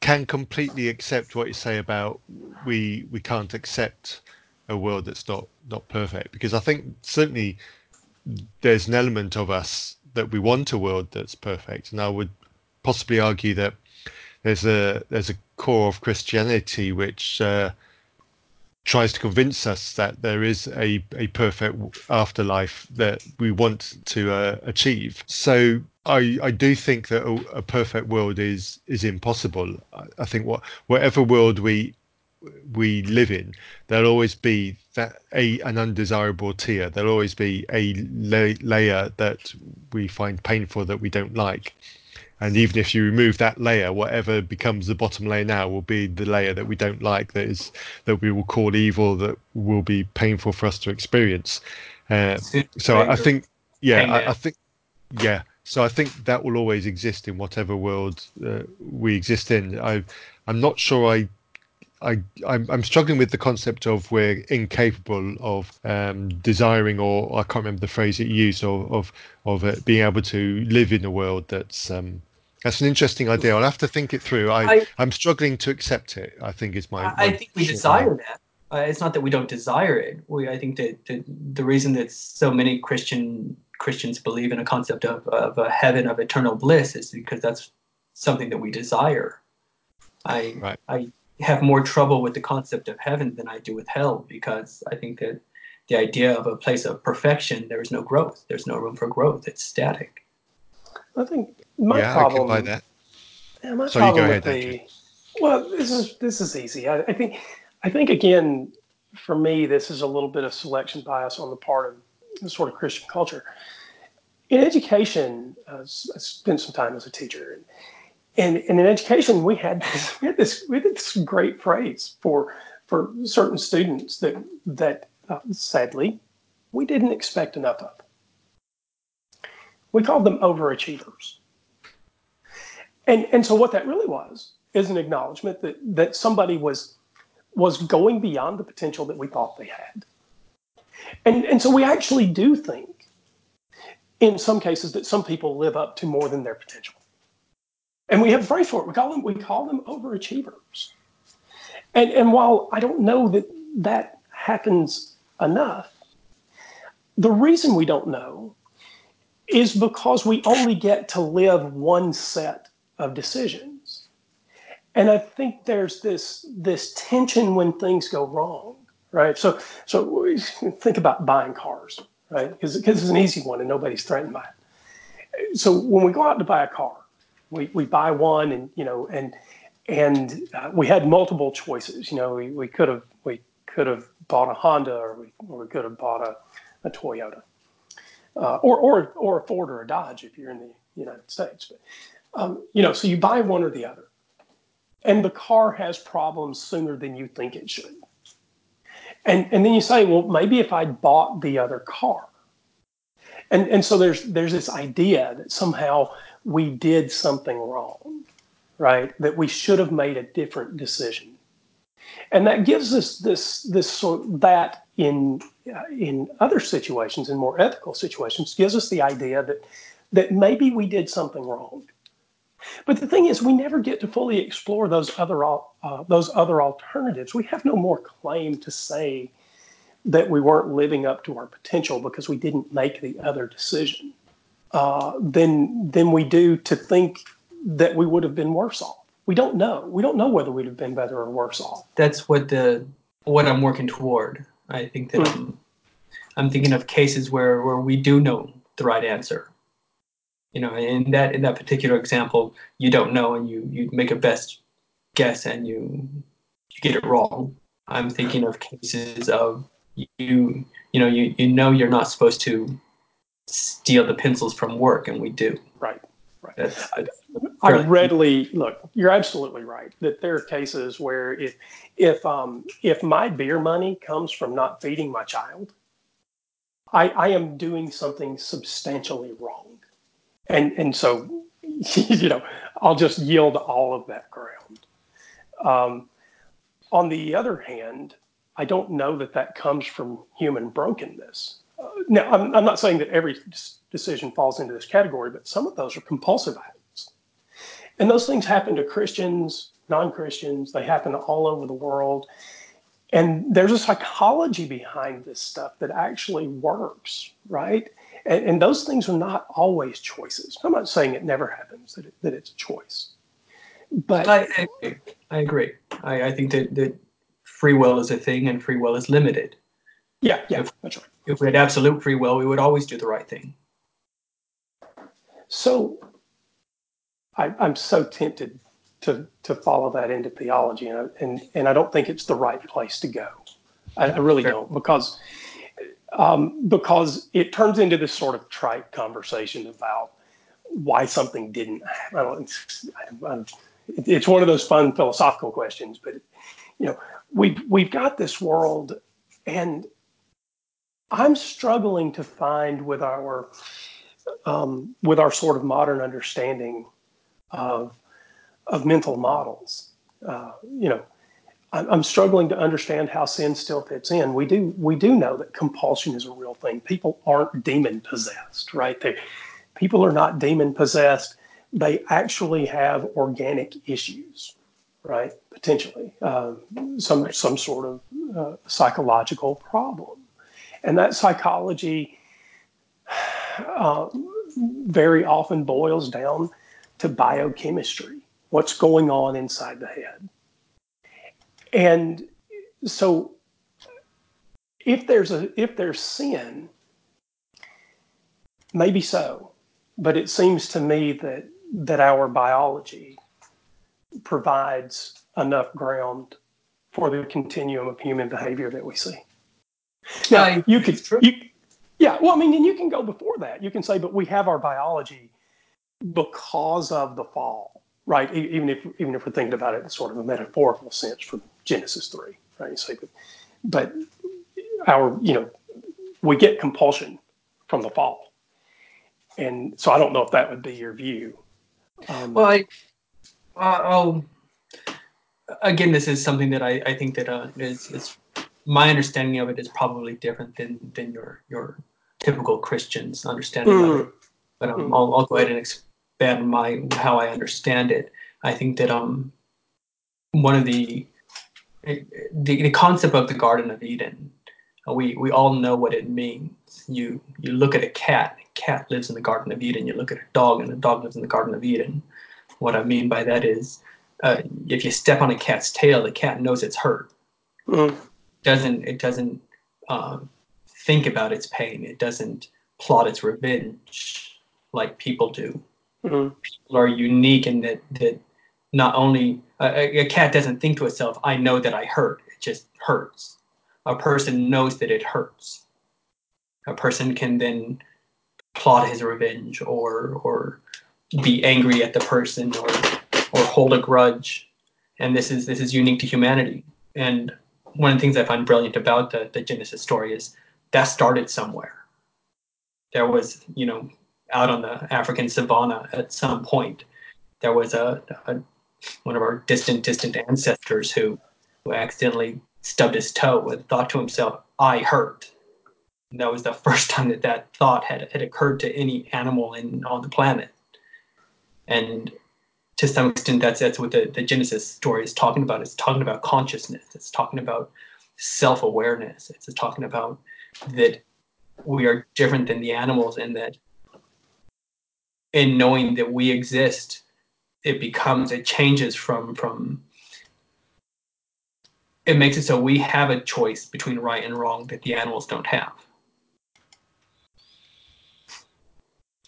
can completely accept what you say about we we can't accept a world that's not not perfect because I think certainly there's an element of us that we want a world that's perfect, and I would possibly argue that there's a there's a core of Christianity which uh, tries to convince us that there is a, a perfect afterlife that we want to uh, achieve. So I, I do think that a, a, perfect world is is impossible. I, I think what whatever world we we live in, there'll always be that a an undesirable tier. There'll always be a la- layer that we find painful that we don't like. And even if you remove that layer, whatever becomes the bottom layer now will be the layer that we don't like, that is that we will call evil, that will be painful for us to experience. Uh, so I, I think, yeah, I, I, think, yeah. So I think that will always exist in whatever world uh, we exist in. I, I'm not sure I I, I'm, I'm, struggling with the concept of we're incapable of um, desiring, or I can't remember the phrase it used, of of, of uh, being able to live in a world that's um, that's an interesting idea. I'll have to think it through. I, I am struggling to accept it. I think is my. I, my think we desire that. Uh, it's not that we don't desire it. We, I think that, that the reason that so many Christian Christians believe in a concept of, of a heaven of eternal bliss is because that's something that we desire. I right. I have more trouble with the concept of heaven than I do with hell because I think that the idea of a place of perfection, there is no growth. There's no room for growth. It's static. I think my yeah, problem. I can buy that. Yeah, my Sorry, problem with ahead, the, well, this is this is easy. I, I, think I think again, for me, this is a little bit of selection bias on the part of the sort of Christian culture. In education, uh, I spent some time as a teacher, and and, in education, we had this, we had this, we had this great phrase for for certain students that that uh, sadly we didn't expect enough of. We called them overachievers. And and so what that really was is an acknowledgement that that somebody was was going beyond the potential that we thought they had. And and so we actually do think in some cases that some people live up to more than their potential. And we have a phrase for it. We call them we call them overachievers. And and while I don't know that that happens enough, the reason we don't know is because we only get to live one set of decisions. And I think there's this this tension when things go wrong, right? So so think about buying cars, right? Because it's an easy one and nobody's threatened by it. So when we go out to buy a car, we, we buy one and you know and and uh, we had multiple choices you know we, we could have we could have bought a honda or we, or we could have bought a, a toyota uh, or, or or a ford or a dodge if you're in the united states but um, you know so you buy one or the other and the car has problems sooner than you think it should and and then you say well maybe if I'd bought the other car and and so there's there's this idea that somehow we did something wrong, right? That we should have made a different decision. And that gives us this this sort that in uh, in other situations, in more ethical situations, gives us the idea that that maybe we did something wrong. But the thing is, we never get to fully explore those other uh, those other alternatives. We have no more claim to say that we weren't living up to our potential because we didn't make the other decision uh, than than we do to think that we would have been worse off. We don't know. We don't know whether we'd have been better or worse off. That's what the what I'm working toward. I think that mm-hmm. I'm, I'm thinking of cases where where we do know the right answer. You know, in that in that particular example, you don't know and you you make a best guess and you you get it wrong. I'm thinking of cases of you you know you you know you're not supposed to steal the pencils from work, and we do. Right. Right. That's, I, I readily look. You're absolutely right that there are cases where if if um, if my beer money comes from not feeding my child, I, I am doing something substantially wrong, and and so you know I'll just yield all of that ground. Um, on the other hand, I don't know that that comes from human brokenness now, I'm, I'm not saying that every decision falls into this category, but some of those are compulsive acts. And those things happen to Christians, non Christians, they happen all over the world. And there's a psychology behind this stuff that actually works, right? And, and those things are not always choices. I'm not saying it never happens, that, it, that it's a choice. But I, I, I agree. I, I think that, that free will is a thing and free will is limited. Yeah, yeah, if, that's right. If we had absolute free will, we would always do the right thing. So I, am so tempted to to follow that into theology, and, and and I don't think it's the right place to go. I, I really Fair. don't because um, because it turns into this sort of trite conversation about why something didn't. I don't. It's, it's one of those fun philosophical questions, but you know, we've we've got this world, and I'm struggling to find with our um, with our sort of modern understanding of of mental models. Uh, you know, I'm, I'm struggling to understand how sin still fits in. We do we do know that compulsion is a real thing. People aren't demon possessed, right? They, people are not demon possessed. They actually have organic issues, right? Potentially uh, some some sort of uh, psychological problem, and that psychology uh, very often boils down to biochemistry, what's going on inside the head. And so if there's a if there's sin, maybe so, but it seems to me that that our biology provides enough ground for the continuum of human behavior that we see. Now, you could, you, yeah, well, I mean, and you can go before that. You can say, but we have our biology because of the fall, right? Even if even if we're thinking about it in sort of a metaphorical sense from Genesis three, right? Say, but, our you know we get compulsion from the fall, and so I don't know if that would be your view. Um, well, I, uh, oh, again, this is something that I, I think that uh, is, is my understanding of it is probably different than than your your typical Christian's understanding mm. of it. But um, mm. I'll, I'll go ahead and expand my how I understand it. I think that um one of the the, the concept of the Garden of Eden, uh, we we all know what it means. You you look at a cat, a cat lives in the Garden of Eden. You look at a dog, and a dog lives in the Garden of Eden. What I mean by that is, uh, if you step on a cat's tail, the cat knows it's hurt. Mm. Doesn't it doesn't um, think about its pain. It doesn't plot its revenge like people do. Mm-hmm. People are unique in that that not only a, a, cat doesn't think to itself, "I know that I hurt." It just hurts. A person knows that it hurts. A person can then plot his revenge or or be angry at the person or or hold a grudge. And this is this is unique to humanity. And one of the things I find brilliant about the, the Genesis story is that started somewhere. There was, you know, out on the African savannah at some point, there was a, a one of our distant, distant ancestors who, who accidentally stubbed his toe and thought to himself, "I hurt." And that was the first time that that thought had, had occurred to any animal in on the planet. And to some extent, that's that's what the, the Genesis story is talking about. It's talking about consciousness. It's talking about self awareness. It's talking about that we are different than the animals and that in knowing that we exist it becomes it changes from from it makes it so we have a choice between right and wrong that the animals don't have.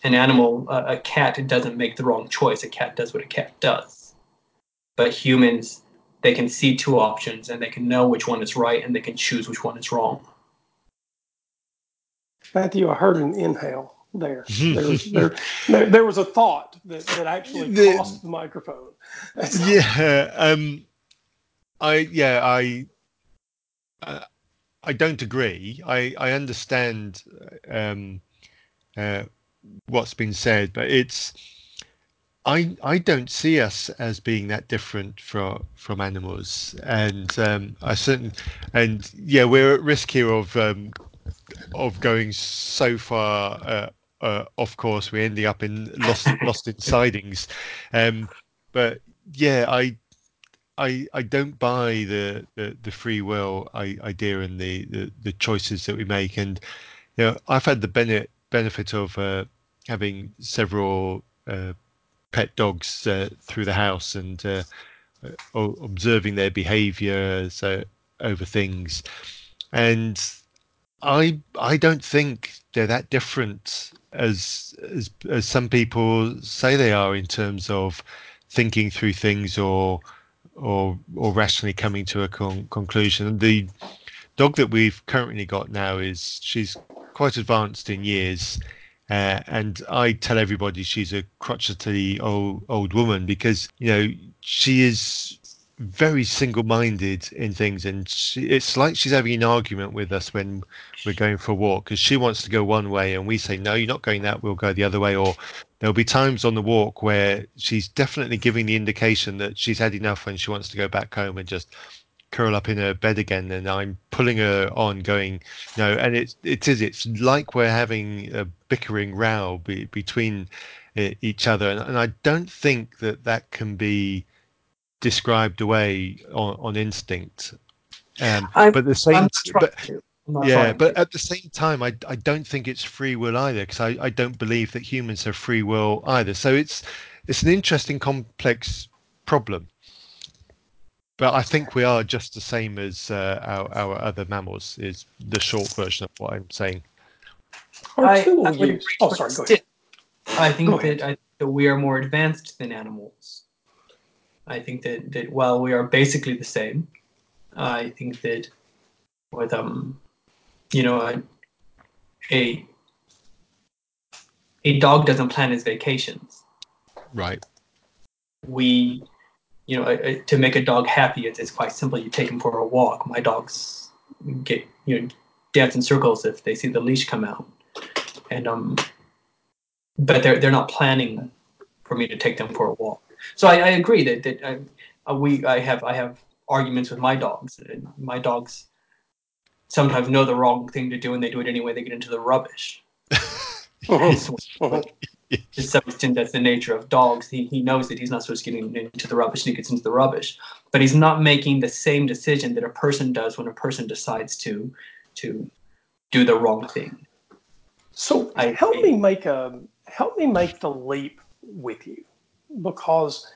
An animal a, a cat doesn't make the wrong choice. A cat does what a cat does. But humans they can see two options and they can know which one is right and they can choose which one is wrong. Matthew, I heard an inhale there. There was, there, there, there was a thought that, that actually the, crossed the microphone. yeah. Um, I, yeah, I, uh, I don't agree. I, I understand um, uh, what's been said, but it's, I, I don't see us as being that different from from animals, and um, I certainly, and yeah, we're at risk here of um, of going so far uh, uh, off course, we're ending up in lost lost in sidings. Um, but yeah, I I I don't buy the the, the free will idea and the, the, the choices that we make. And you know, I've had the benefit benefit of uh, having several uh, pet dogs uh, through the house and uh, observing their behaviour. So over things, and I I don't think they're that different as as as some people say they are in terms of thinking through things or or or rationally coming to a con- conclusion. The dog that we've currently got now is she's quite advanced in years. Uh, and I tell everybody she's a crotchety old old woman because you know she is very single-minded in things, and she, it's like she's having an argument with us when we're going for a walk because she wants to go one way, and we say no, you're not going that. We'll go the other way. Or there'll be times on the walk where she's definitely giving the indication that she's had enough and she wants to go back home and just curl up in her bed again and I'm pulling her on going no and it's it is it's like we're having a bickering row be, between uh, each other and, and, I don't think that that can be described away on, on instinct um, but the same but yeah but at the same time I, I don't think it's free will either because I, I don't believe that humans have free will either so it's it's an interesting complex problem but I think we are just the same as uh, our, our other mammals. Is the short version of what I'm saying. I, I oh, sorry. Go ahead. I think that, I, that we are more advanced than animals. I think that, that while we are basically the same, I think that with um, you know, a a, a dog doesn't plan his vacations. Right. We you know, to make a dog happy, it's, it's quite simple. You take him for a walk. My dogs get, you know, dance in circles if they see the leash come out. And, um, but they're, they're not planning for me to take them for a walk. So I, I agree that, that I, uh, we, I have, I have arguments with my dogs. My dogs sometimes know the wrong thing to do and they do it anyway. They get into the rubbish. to some extent that's the nature of dogs. He, he knows that he's not supposed to get into the rubbish and he gets into the rubbish. But he's not making the same decision that a person does when a person decides to to do the wrong thing. So I help me make a help me make the leap with you because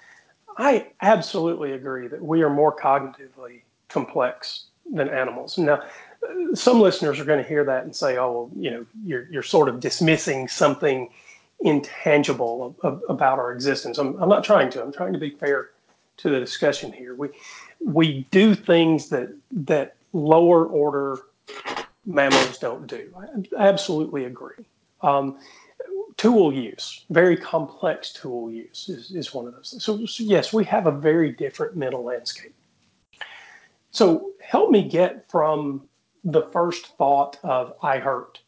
I absolutely agree that we are more cognitively complex than animals. Now, some listeners are going to hear that and say, "Oh, well, you know, you're you're sort of dismissing something intangible of, of, about our existence. I'm, I'm not trying to. I'm trying to be fair to the discussion here. We we do things that that lower order mammals don't do. I absolutely agree. Um, tool use, very complex tool use, is, is one of those. So, so yes, we have a very different mental landscape. So help me get from the first thought of I hurt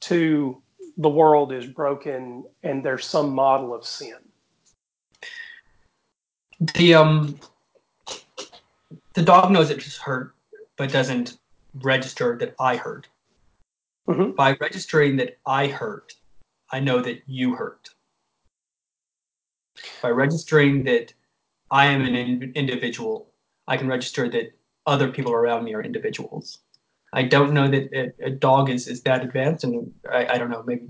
to the world is broken and there's some model of sin. The um the dog knows it's hurt, but doesn't register that I hurt. Mm-hmm. By registering that I hurt, I know that you hurt. By registering that I am an in- individual, I can register that other people around me are individuals. I don't know that a, a dog is, is that advanced, and I, I don't know maybe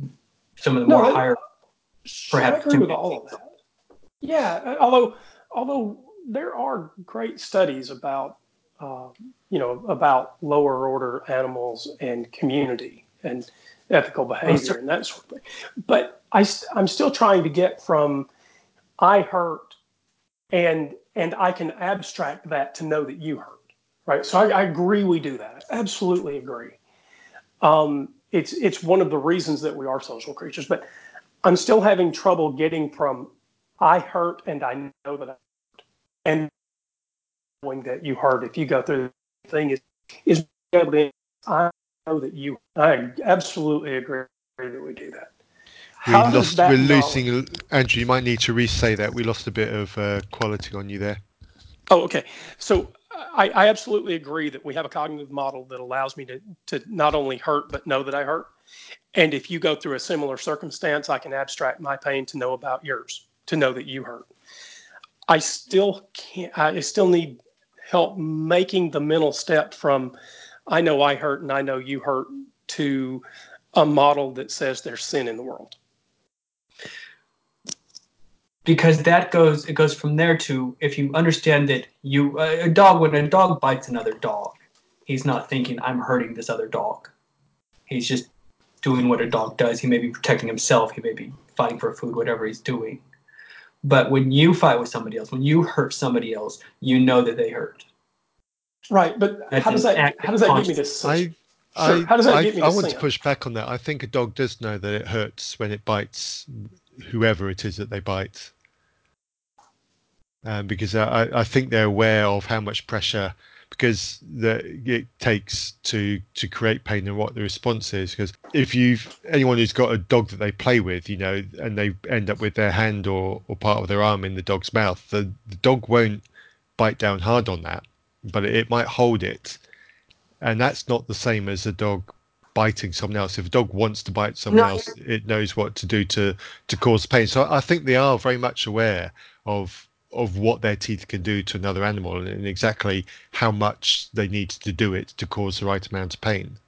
some of the no, more I, higher. Perhaps I agree with all of that. Yeah, although although there are great studies about uh, you know about lower order animals and community and ethical behavior oh, and that sort of thing. But I, I'm still trying to get from I hurt and and I can abstract that to know that you hurt right? So I, I agree we do that. I absolutely agree. Um, it's it's one of the reasons that we are social creatures, but I'm still having trouble getting from I hurt and I know that I hurt and knowing that you hurt if you go through the thing is is able to I that you I absolutely agree that we do that. We How lost. We're losing. Andrew, you might need to re-say that. We lost a bit of uh, quality on you there. Oh, okay. So I, I, absolutely agree that we have a cognitive model that allows me to, to not only hurt, but know that I hurt. And if you go through a similar circumstance, I can abstract my pain to know about yours, to know that you hurt. I still can't, I still need help making the mental step from I know I hurt and I know you hurt to a model that says there's sin in the world. because that goes it goes from there to if you understand that you a dog when a dog bites another dog he's not thinking i'm hurting this other dog. He's just doing what a dog does. He may be protecting himself. He may be fighting for food whatever he's doing. But when you fight with somebody else when you hurt somebody else you know that they hurt right but That's how does that how does that get me to I, Sure. I, How does that I, get me I to want to push back on that. I think a dog does know that it hurts when it bites whoever it is that they bite. Um, because I, I think they're aware of how much pressure because the, it takes to to create pain and what the response is. Because if you've anyone who's got a dog that they play with, you know, and they end up with their hand or, or part of their arm in the dog's mouth, the, the dog won't bite down hard on that, but it, might hold it, and that's not the same as a dog biting someone else. If a dog wants to bite someone No. else, it knows what to do to to cause pain. So I think they are very much aware of of what their teeth can do to another animal and, exactly how much they need to do it to cause the right amount of pain.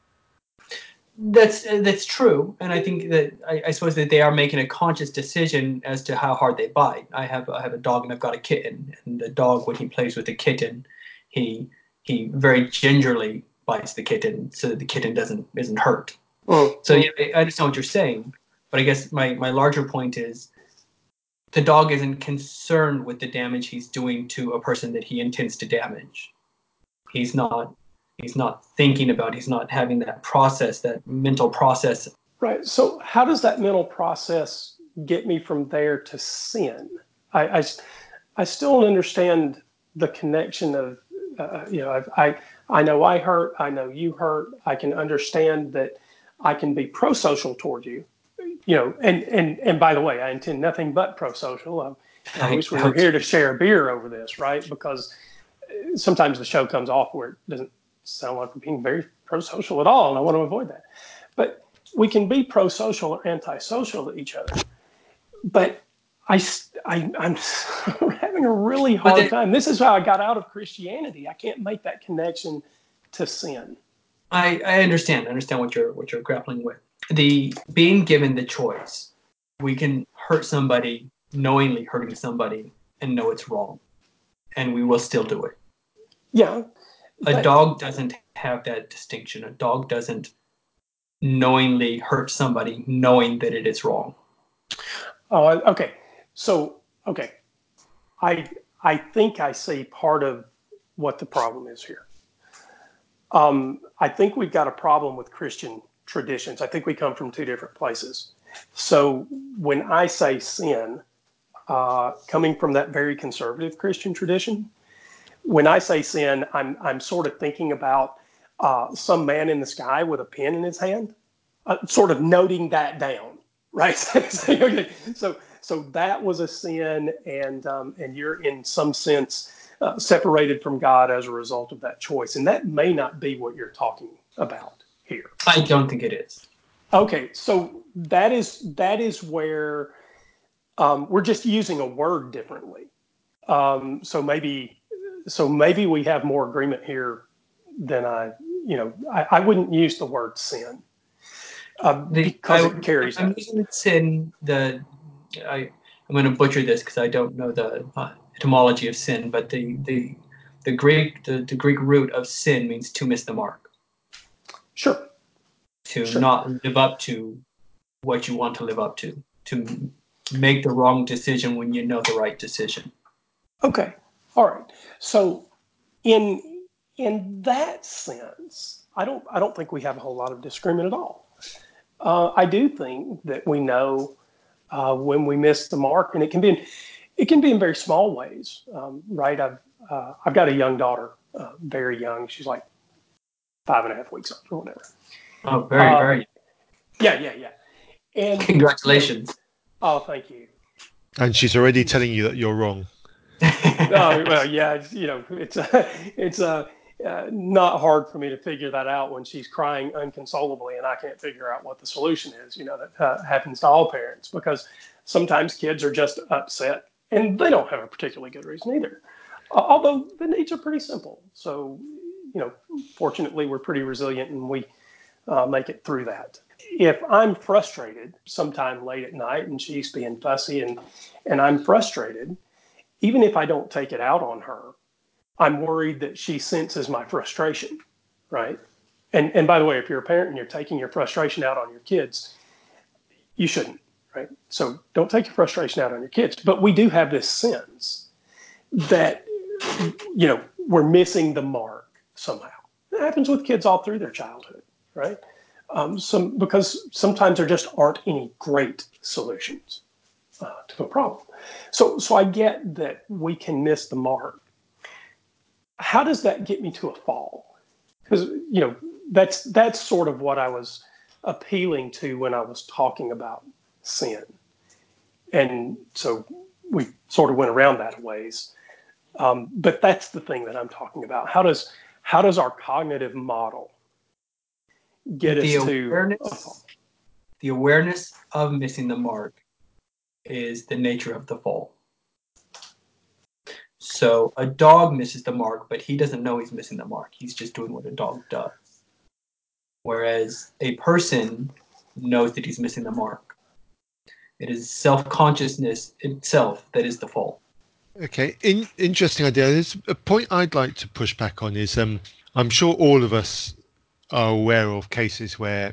That's that's true, and I think that I, I suppose that they are making a conscious decision as to how hard they bite. I have I have a dog and I've got a kitten, and the dog when he plays with the kitten, he he very gingerly bites the kitten so that the kitten doesn't isn't hurt. Mm. So yeah, I I understand what you're saying, but I guess my my larger point is the dog isn't concerned with the damage he's doing to a person that he intends to damage. He's not he's not thinking about he's not having that process that mental process Right. So, how does that mental process get me from there to sin? I, I, I still don't understand the connection of, uh, you know, I, I, I know I hurt, I know you hurt. I can understand that I can be pro-social toward you, you know, and and and by the way, I intend nothing but pro-social. I, I wish we were here to share a beer over this, right? Because uh, sometimes the show comes off where it doesn't sound like we're being very pro-social at all, and I want to avoid that. But we can be pro-social or anti-social to each other, but I, I am having a really hard time. This is how I got out of Christianity. I can't make that connection to sin. I, I understand. I understand what you're what you're grappling with. The being given the choice, we can hurt somebody knowingly hurting somebody and know it's wrong, and we will still do it. Yeah, A But- dog doesn't have that distinction. A dog doesn't knowingly hurt somebody knowing that it is wrong. Oh, okay. So, okay, I I think I see part of what the problem is here. Um, I think we've got a problem with Christian traditions. I think we come from two different places. So when I say sin, uh, coming from that very conservative Christian tradition, when I say sin, I'm I'm sort of thinking about uh, some man in the sky with a pen in his hand, uh, sort of noting that down, right? so, okay, so so that was a sin, and um, and you're in some sense uh, separated from God as a result of that choice, and that may not be what you're talking about here. I don't think it is. Okay, so that is that is where um, we're just using a word differently. Um, so maybe so maybe we have more agreement here than I you know I, I wouldn't use the word sin uh, because I- it carries I'm that. using sin. The I I'm going to butcher this because I don't know the uh, etymology of sin, but the the the Greek the, the Greek root of sin means to miss the mark, Sure. to Sure. not live up to what you want to live up to, to make the wrong decision when you know the right decision. Okay. All right. So in in that sense, I don't I don't think we have a whole lot of disagreement at all. Uh, I do think that we know uh, when we miss the mark, and it can be in, it can be in very small ways, um, right? I've uh, I've got a young daughter, uh, very young. She's like five and a half weeks old or whatever. Oh, very Uh, very Yeah, yeah, yeah. And congratulations. oh, thank you. And she's already telling you that you're wrong. oh well, yeah, it's, you know, it's a, it's uh, uh, not hard for me to figure that out when she's crying unconsolably and I can't figure out what the solution is. You know, that uh, happens to all parents because sometimes kids are just upset and they don't have a particularly good reason either. Uh, although the needs are pretty simple, so you know, fortunately, we're pretty resilient and we uh, make it through that. if I'm frustrated sometime late at night and she's being fussy and and I'm frustrated, even if I don't take it out on her, I'm worried that she senses my frustration, right? And and by the way, if you're a parent and you're taking your frustration out on your kids, you shouldn't, right? So don't take your frustration out on your kids. But we do have this sense that you know we're missing the mark somehow. It happens with kids all through their childhood, right? Um, some because sometimes there just aren't any great solutions uh, to a problem. So so I get that we can miss the mark. How does that get me to a fall? Because you know that's that's sort of what I was appealing to when I was talking about sin, and so we sort of went around that a ways. Um, but that's the thing that I'm talking about. How does how does our cognitive model get the us awareness, to the awareness of missing the mark is the nature of the fall. So a dog misses the mark, but he doesn't know he's missing the mark. He's just doing what a dog does. Whereas a person knows that he's missing the mark. It is self consciousness itself that is the fault. Okay, in, interesting idea. There's a point I'd like to push back on is um, I'm sure all of us are aware of cases where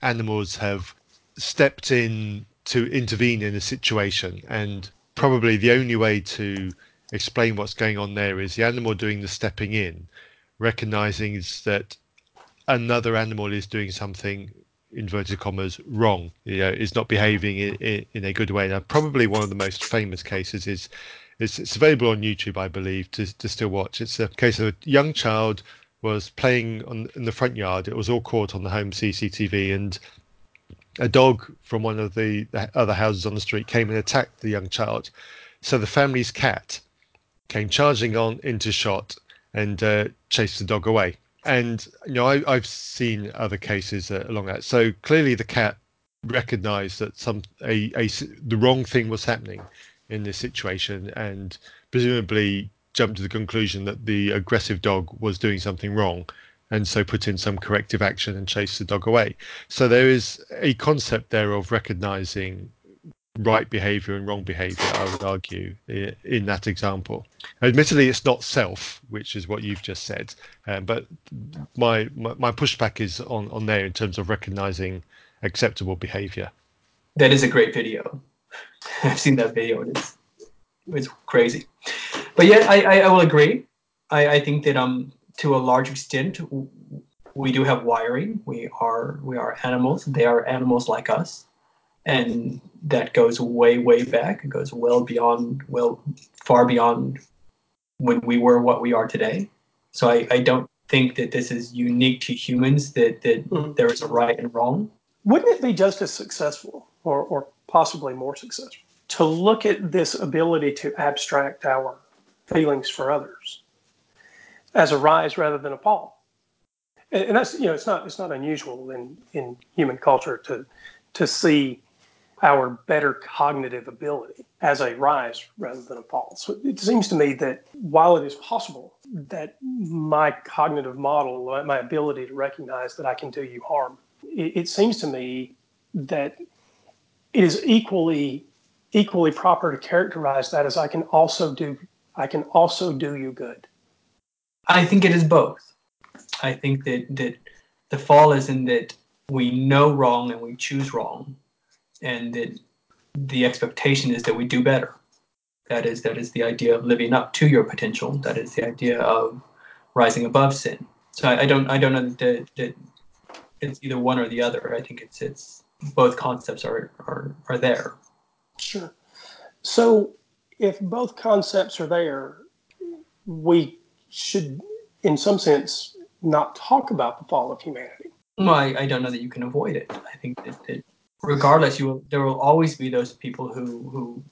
animals have stepped in to intervene in a situation, and probably the only way to explain what's going on there is the animal doing the stepping in, recognizing that another animal is doing something inverted commas wrong you know is not behaving in, in, in a good way now probably one of the most famous cases is it's, it's available on YouTube, I believe, to, to still watch. It's a case of a young child was playing on in the front yard. It was all caught on the home CCTV, and a dog from one of the, the other houses on the street came and attacked the young child. So the family's cat came charging on into shot and uh, chased the dog away. And you know, I, have seen other cases uh, along that. So clearly, the cat recognised that some a, a the wrong thing was happening in this situation and presumably jumped to the conclusion that the aggressive dog was doing something wrong and so put in some corrective action and chased the dog away. So there is a concept there of recognizing right behavior and wrong behavior, I would argue, in that example. Admittedly, it's not self, which is what you've just said, um, but my, my, my pushback is on, on there in terms of recognizing acceptable behavior. That is a great video. I've seen that video and it's it's crazy. But yeah, I, I, I will agree. I, I think that um to a large extent we do have wiring. We are we are animals. They are animals like us, and that goes way way back. It goes well beyond well far beyond when we were what we are today. So I, I don't think that this is unique to humans. That that mm-hmm. there is a right and wrong. Wouldn't it be just as successful, or or possibly more successful, to look at this ability to abstract our feelings for others as a rise rather than a fall. And, and that's you know it's not it's not unusual in in human culture to to see our better cognitive ability as a rise rather than a fall. So it seems to me that while it is possible that my cognitive model, my ability to recognize that I can do you harm, it, seems to me that it is equally equally proper to characterize that as I can also do I can also do you good. I think it is both. I think that that the fall is in that we know wrong and we choose wrong, and that the expectation is that we do better. That is that is the idea of living up to your potential. That is the idea of rising above sin. So I, I don't I don't know that, that it's either one or the other. I think it's it's both concepts are, are, are there. Sure. So if both concepts are there, we should, in some sense, not talk about the fall of humanity. Well, I, I don't know that you can avoid it. I think that, that regardless, you will, there will always be those people who, who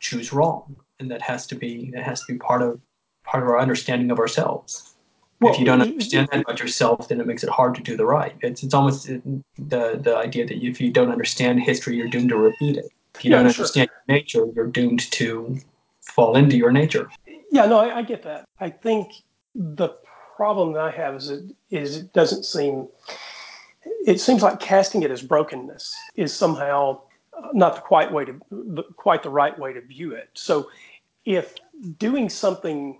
choose wrong, and that has to be that has to be part of part of our understanding of ourselves. Well, if you don't understand that about yourself, then it makes it hard to do the right. It's it's almost the the idea that if you don't understand history, you're doomed to repeat it. If you yeah, don't sure. understand nature, you're doomed to fall into your nature. Yeah, no, I, I get that. I think the problem that I have is it is it doesn't seem it seems like casting it as brokenness is somehow uh, not the quite way to quite the right way to view it. So, if doing something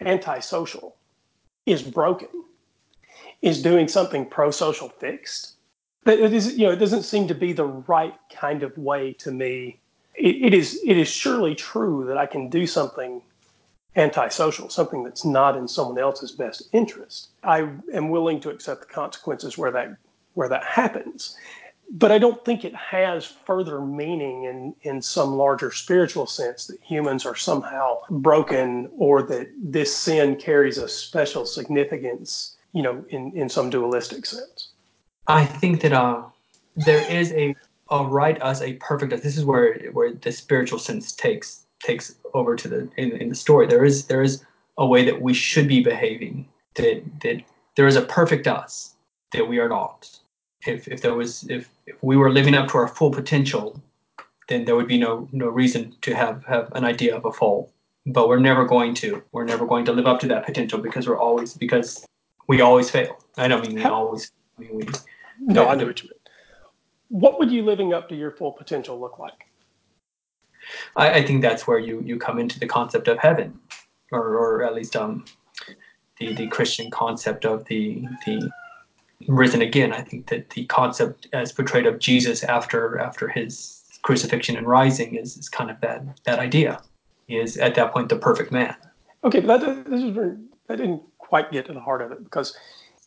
antisocial is broken, is doing something pro-social fixed? That it is, you know, it doesn't seem to be the right kind of way to me. It, it is it is surely true that I can do something antisocial, something that's not in someone else's best interest. I am willing to accept the consequences where that where that happens but I don't think it has further meaning in, in some larger spiritual sense that humans are somehow broken or that this sin carries a special significance, you know, in, in some dualistic sense. I think that uh, there is a, a right us, a perfect us. This is where where the spiritual sense takes takes over to the in, in the story. There is there is a way that we should be behaving. That that there is a perfect us that we are not if if there was if, if we were living up to our full potential, then there would be no no reason to have have an idea of a fall. But we're never going to. We're never going to live up to that potential because we're always because we always fail. I don't mean we always. I mean we. No, I know what you mean. What would you living up to your full potential look like? I, I think that's where you you come into the concept of heaven, or or at least um the the Christian concept of the the risen again. I think that the concept as portrayed of Jesus after after his crucifixion and rising is, is kind of that that idea. He is at that point the perfect man. Okay, but that, this is very, that didn't quite get to the heart of it because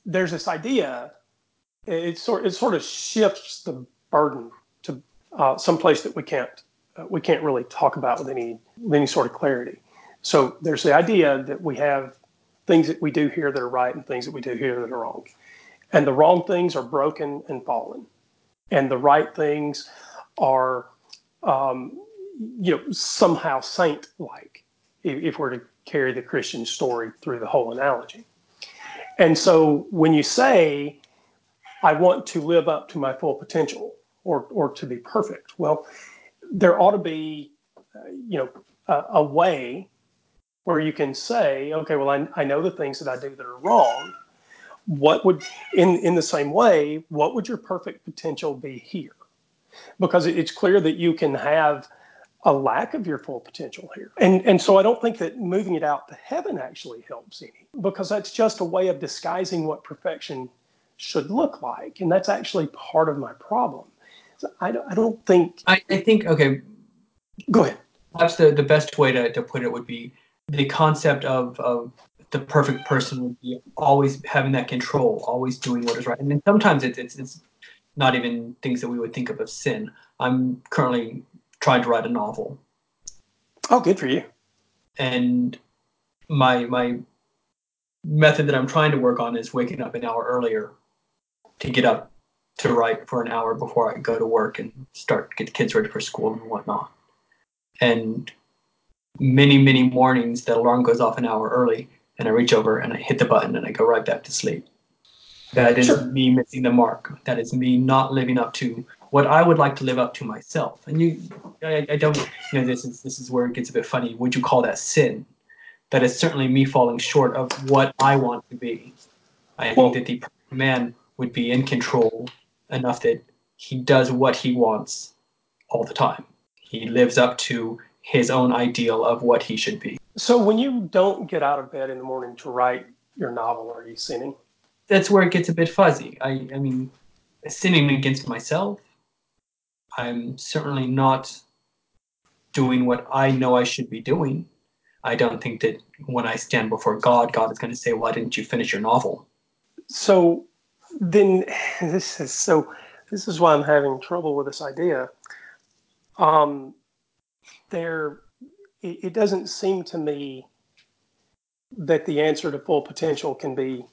there's this idea. It sort it sort of shifts the burden to uh, some place that we can't uh, we can't really talk about with any with any sort of clarity. So there's the idea that we have things that we do here that are right and things that we do here that are wrong. And the wrong things are broken and fallen, and the right things are, um, you know, somehow saint-like. If, if we're to carry the Christian story through the whole analogy. And so when you say, I want to live up to my full potential or, or to be perfect, well, there ought to be, uh, you know, a, a, way where you can say, okay, well, I, I know the things that I do that are wrong, what would in in the same way what would your perfect potential be here? Because it's clear that you can have a lack of your full potential here. And and so i don't think that moving it out to heaven actually helps any because that's just a way of disguising what perfection should look like. And that's actually part of my problem. So i don't, I don't think I, I think okay. Go ahead. Perhaps the, the best way to, to put it would be the concept of, of the perfect person would be always having that control, always doing what is right. And then sometimes it's, it's, it's not even things that we would think of as sin. I'm currently trying to write a novel. Oh, good for you. And my my method that I'm trying to work on is waking up an hour earlier to get up to write for an hour before I go to work and start get the kids ready for school and whatnot. And many many mornings that alarm goes off an hour early and I reach over and I hit the button and I go right back to sleep. That is sure. me missing the mark. That is me not living up to what I would like to live up to myself. And you, I, I don't, you know, this is this is where it gets a bit funny. Would you call that sin? That is certainly me falling short of what I want to be. I well, think that the man would be in control enough that he does what he wants all the time. He lives up to his own ideal of what he should be. So when you don't get out of bed in the morning to write your novel, are you sinning? That's where it gets a bit fuzzy. I, I mean, sinning against myself. I'm certainly not doing what I know I should be doing. I don't think that when I stand before God, God is going to say, "Why didn't you finish your novel?" So then, this is so. This is why I'm having trouble with this idea. Um, there it, it doesn't seem to me that the answer to full potential can be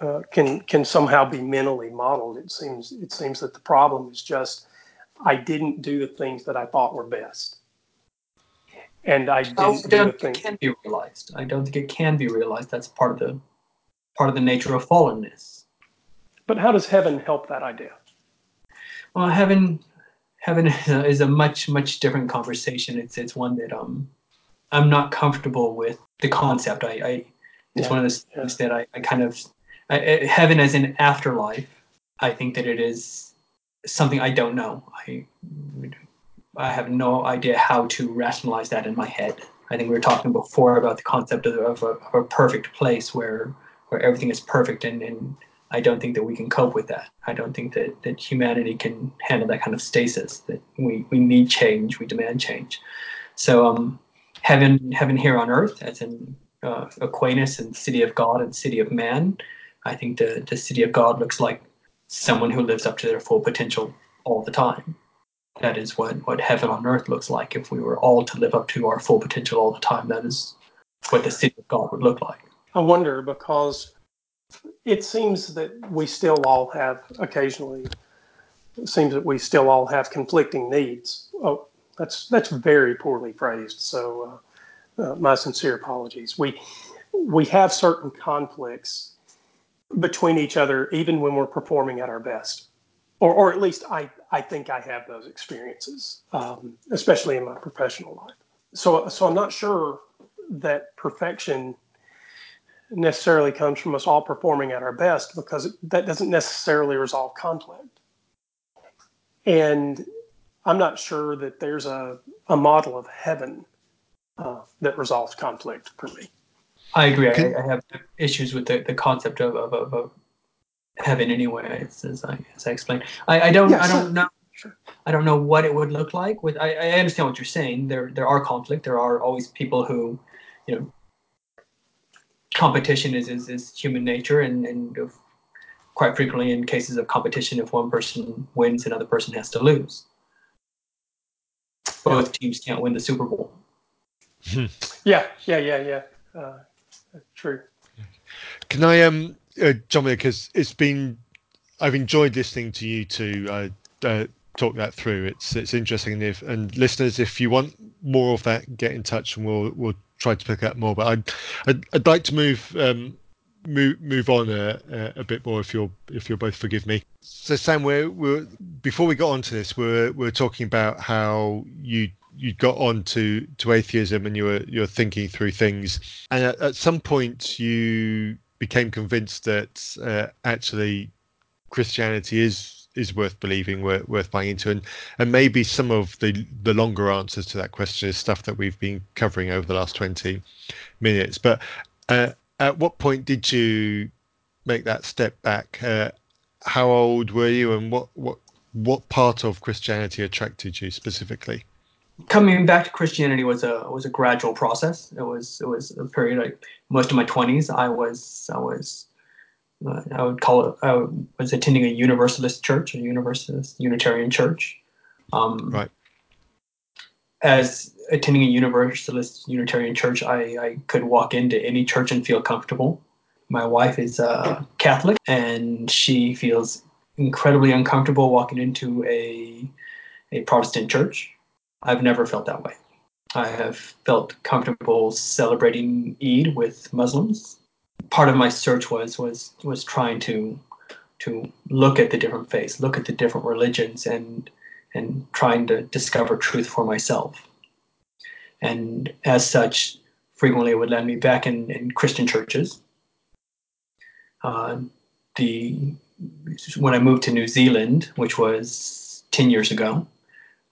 uh, can can somehow be mentally modeled. It seems it seems that the problem is just I didn't do the things that I thought were best, and I didn't I don't do think it can be realized. I don't think it can be realized. That's part of the part of the nature of fallenness. But how does heaven help that idea? Well, heaven heaven is a much much different conversation. It's it's one that um I'm not comfortable with the concept. I, I it's yeah, one of those things yeah. that I, I kind of I, heaven as an afterlife. I think that it is something I don't know. I I have no idea how to rationalize that in my head. I think we were talking before about the concept of, of, a, of a, perfect place where where everything is perfect, and, and I don't think that we can cope with that. I don't think that, that humanity can handle that kind of stasis. That we, we need change, we demand change. So um, heaven heaven here on earth, as in uh, Aquinas and city of God and city of man, I think the the city of God looks like someone who lives up to their full potential all the time that is what, what heaven on earth looks like if we were all to live up to our full potential all the time. That is what the city of God would look like. I wonder because it seems that we still all have occasionally it seems that we still all have conflicting needs. Oh, that's that's very poorly phrased. So, uh, uh, my sincere apologies. We we have certain conflicts between each other, even when we're performing at our best or, or at least I, I think I have those experiences, um, especially in my professional life. So, so I'm not sure that perfection necessarily comes from us all performing at our best because it, that doesn't necessarily resolve conflict. And I'm not sure that there's a, a model of heaven uh, that resolves conflict for me. I agree. I, I have issues with the, the concept of, of, of, of heaven anyway, as, as I as I explained. I, I don't yeah, I don't know sure. I don't know what it would look like. With I, I understand what you're saying. There there are conflict. There are always people who, you know, competition is is, is human nature, and and quite frequently in cases of competition, if one person wins, another person has to lose. Both teams can't win the Super Bowl. yeah, yeah, yeah, yeah. Uh, true. Can I um uh, John, because it's been I've enjoyed listening to you to uh, uh, talk that through. It's it's interesting, and, if, and listeners, if you want more of that, get in touch, and we'll we'll try to pick up more. But I'd I'd, I'd like to move um, move move on a, a, bit more if you're if you'll both forgive me. So Sam, we're, we're before we got onto this, we're we're talking about how you you got on to, to atheism and you were you're thinking through things, and at, at some point you became convinced that uh, actually Christianity is is worth believing, worth, worth buying into, and and maybe some of the the longer answers to that question is stuff that we've been covering over the last twenty minutes. But uh, at what point did you make that step back? Uh, how old were you, and what what what part of Christianity attracted you specifically? coming back to Christianity was a was a gradual process. It was it was a period like most of my twenties. I was I was I would call it I was attending a Universalist church, a Universalist Unitarian church. Um, right. As attending a Universalist Unitarian church, I, I could walk into any church and feel comfortable. My wife is a Catholic, and she feels incredibly uncomfortable walking into a a Protestant church I've never felt that way. I have felt comfortable celebrating Eid with Muslims. Part of my search was was was trying to to look at the different faiths, look at the different religions, and and trying to discover truth for myself. And as such, frequently it would land me back in, in Christian churches. Uh, the when I moved to New Zealand, which was ten years ago,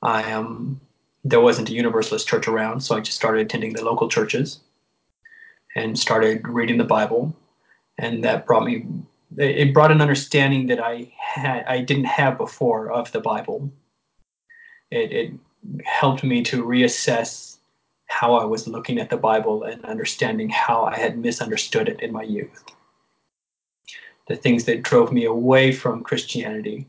I um, there wasn't a Universalist church around, so I just started attending the local churches and started reading the Bible, and that brought me it brought an understanding that I had I didn't have before of the Bible. It, it helped me to reassess how I was looking at the Bible and understanding how I had misunderstood it in my youth. The things that drove me away from Christianity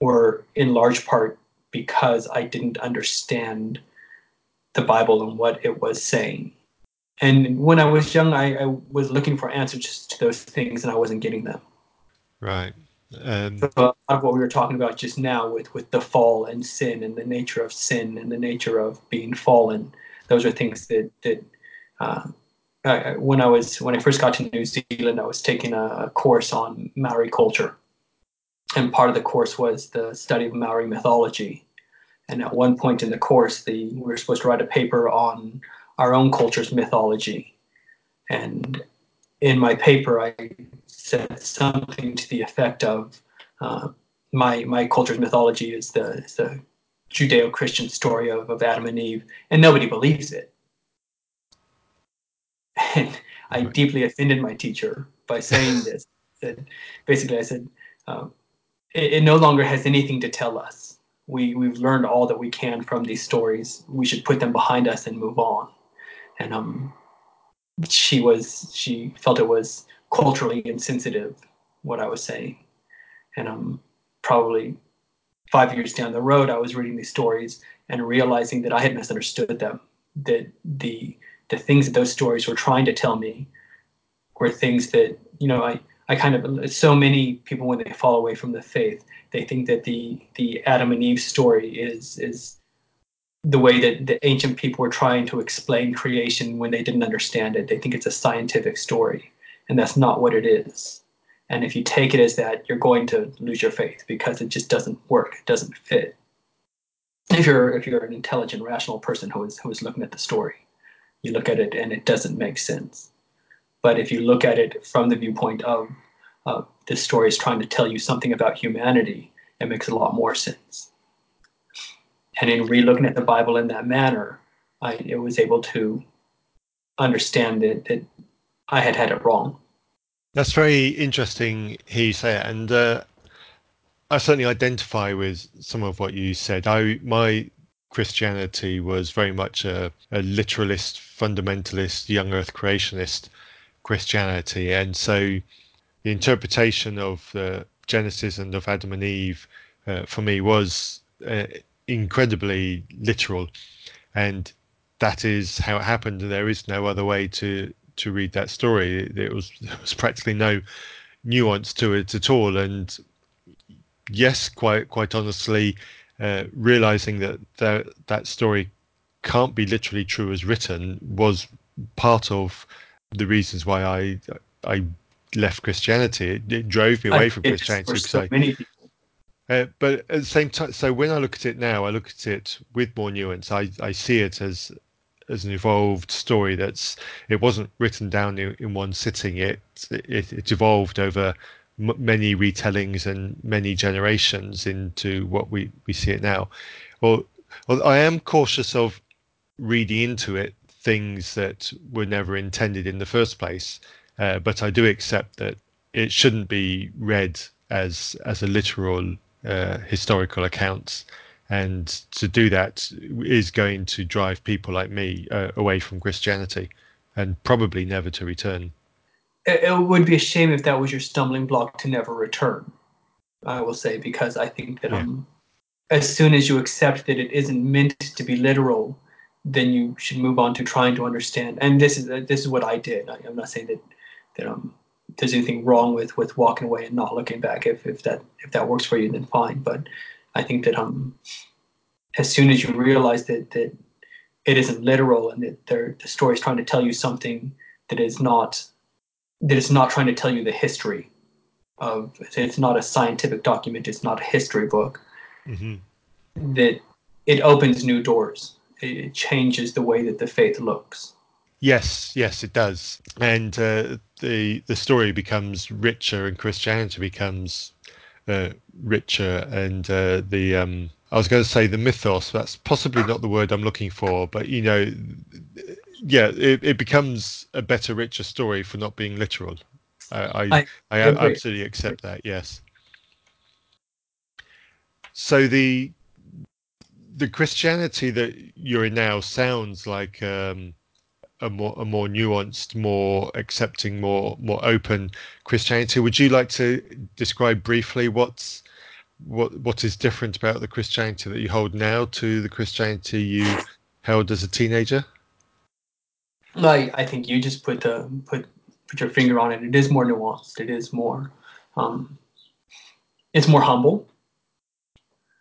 were in large part because I didn't understand the Bible and what it was saying. And when I was young, I, I was looking for answers to those things and I wasn't getting them. Right. Um, so a lot of what we were talking about just now with, with the fall and sin and the nature of sin and the nature of being fallen, those are things that, that uh, I, when I was when I first got to New Zealand, I was taking a, a course on Maori culture, and part of the course was the study of Maori mythology. And at one point in the course, the we were supposed to write a paper on our own culture's mythology. And in my paper, I said something to the effect of uh, my my culture's mythology is the, is the Judeo-Christian story of, of Adam and Eve, and nobody believes it. And I right. deeply offended my teacher by saying this. That basically, I said, um, it, it, no longer has anything to tell us. We we've learned all that we can from these stories. We should put them behind us and move on. And um, she was she felt it was culturally insensitive what I was saying, and um, probably five years down the road, I was reading these stories and realizing that I had misunderstood them. That the the things that those stories were trying to tell me were things that you know I I kind of so many people when they fall away from the faith they think that the the Adam and Eve story is is the way that the ancient people were trying to explain creation when they didn't understand it. They think it's a scientific story, and that's not what it is. And if you take it as that, you're going to lose your faith because it just doesn't work. It doesn't fit. If you're if you're an intelligent, rational person who is who is looking at the story, you look at it and it doesn't make sense. But if you look at it from the viewpoint of uh, this story is trying to tell you something about humanity, it makes a lot more sense. And in relooking at the Bible in that manner, I was able to understand that, that I had had it wrong that's very interesting. He say it, and uh, I certainly identify with some of what you said. I my Christianity was very much a, a literalist, fundamentalist, young Earth creationist Christianity, and so the interpretation of uh, Genesis and of Adam and Eve uh, for me was uh, incredibly literal, and that is how it happened. There is no other way to to read that story. It, was there was practically no nuance to it at all, and yes, quite quite honestly, uh, realizing that that that story can't be literally true as written was part of the reasons why I I left Christianity. It, it drove me away I, from Christianity because so I. Uh, but at the same time, so when I look at it now, I look at it with more nuance. I, I see it as as an evolved story that's it wasn't written down in, in one sitting it, it it evolved over m- many retellings and many generations into what we we see it now well, well i am cautious of reading into it things that were never intended in the first place uh, but i do accept that it shouldn't be read as as a literal uh, historical accounts. and to do that is going to drive people like me uh, away from Christianity and probably never to return. It, would be a shame if that was your stumbling block to never return. I will say because I think that yeah. um, as soon as you accept that it isn't meant to be literal, then you should move on to trying to understand. And this is uh, this is what I did. I, am not saying that that um, there's anything wrong with with walking away and not looking back. If if that if that works for you, then fine. But I think that um, as soon as you realize that that it isn't literal and that the story is trying to tell you something that is not that is not trying to tell you the history of it's not a scientific document it's not a history book mm-hmm. that it opens new doors it changes the way that the faith looks yes yes it does and uh, the the story becomes richer and christianity becomes uh, richer, and uh, the um, I was going to say the mythos. That's possibly not the word I'm looking for, but you know, yeah, it, it becomes a better, richer story for not being literal. I I, I, I absolutely accept that. Yes. So the the Christianity that you're in now sounds like um, a more a more nuanced, more accepting, more more open Christianity. Would you like to describe briefly what's what what is different about the Christianity that you hold now to the Christianity you held as a teenager? I I think you just put the put put your finger on it. It is more nuanced. It is more um, it's more humble.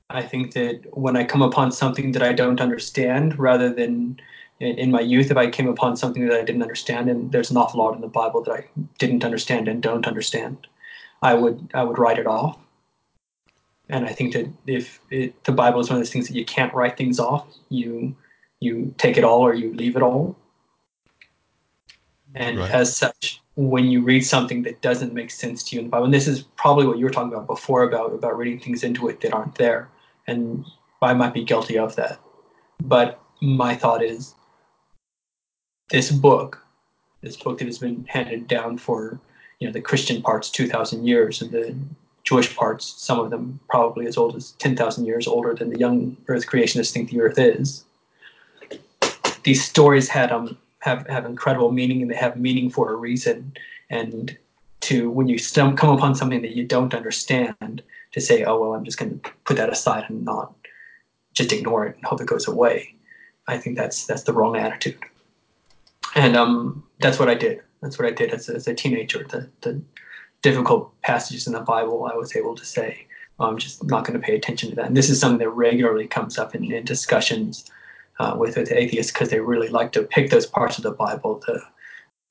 I think that when I come upon something that I don't understand, rather than in my youth if I came upon something that I didn't understand, and there's an awful lot in the Bible that I didn't understand and don't understand, I would I would write it off. And I think that if it, the Bible is one of those things that you can't write things off, you you take it all or you leave it all. And right. as such, when you read something that doesn't make sense to you in the Bible, and this is probably what you were talking about before about about reading things into it that aren't there, and I might be guilty of that. But my thought is, this book, this book that has been handed down for you know the Christian parts two thousand years, and the Jewish parts, some of them probably as old as ten thousand years older than the young Earth creationists think the Earth is. These stories had um have have incredible meaning and they have meaning for a reason and to when you come upon something that you don't understand to say oh well i'm just going to put that aside and not just ignore it and hope it goes away i think that's that's the wrong attitude and um that's what i did. That's what i did as, as a teenager. The, the difficult passages in the bible i was able to say i'm just not going to pay attention to that. And this is something that regularly comes up in, in discussions uh, with, with atheists because they really like to pick those parts of the Bible, the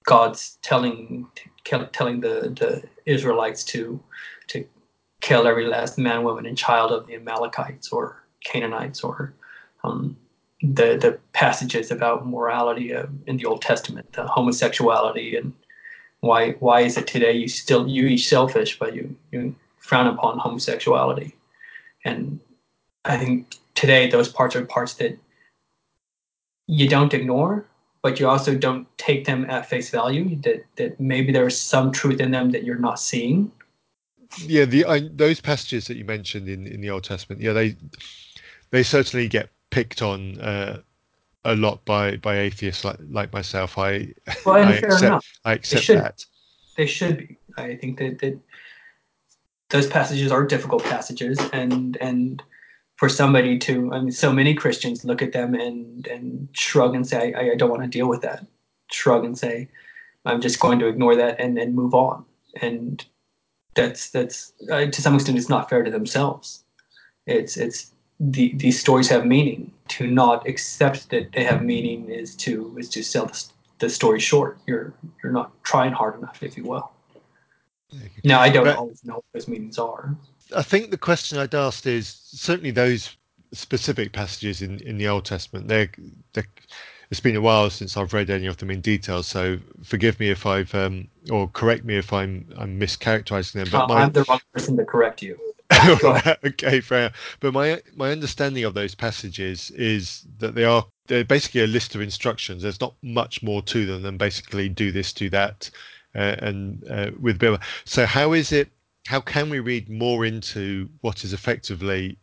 God's telling telling the, the Israelites to to kill every last man, woman, and child of the Amalekites or Canaanites, or um, the the passages about morality uh, in the Old Testament, the homosexuality, and why why is it today you still you eat shellfish, but you you frown upon homosexuality, and I think today those parts are parts that you don't ignore, but you also don't take them at face value. That that maybe there's some truth in them that you're not seeing. Yeah, the I, those passages that you mentioned in in the Old Testament, yeah, they they certainly get picked on uh, a lot by by atheists like like myself. I well, I accept enough. I accept they that. They should be. I think that, that those passages are difficult passages, and and for somebody to I mean so many Christians look at them and and shrug and say I, I don't want to deal with that shrug and say I'm just going to ignore that and then move on and that's that's uh, to some extent it's not fair to themselves it's it's the, these stories have meaning to not accept that they have meaning is to is to sell the, the story short you're you're not trying hard enough if you will now I don't but, always know what those meanings are I think the question I'd asked is certainly those specific passages in, in the Old Testament. They're, they're, it's been a while since I've read any of them in detail, so forgive me if I've um, or correct me if I'm I'm mischaracterizing them. But my, I'm the wrong person to correct you. okay, fair. But my my understanding of those passages is that they are they're basically a list of instructions. There's not much more to them than basically do this, do that, uh, and uh, with Bill. So how is it how can we read more into what is effectively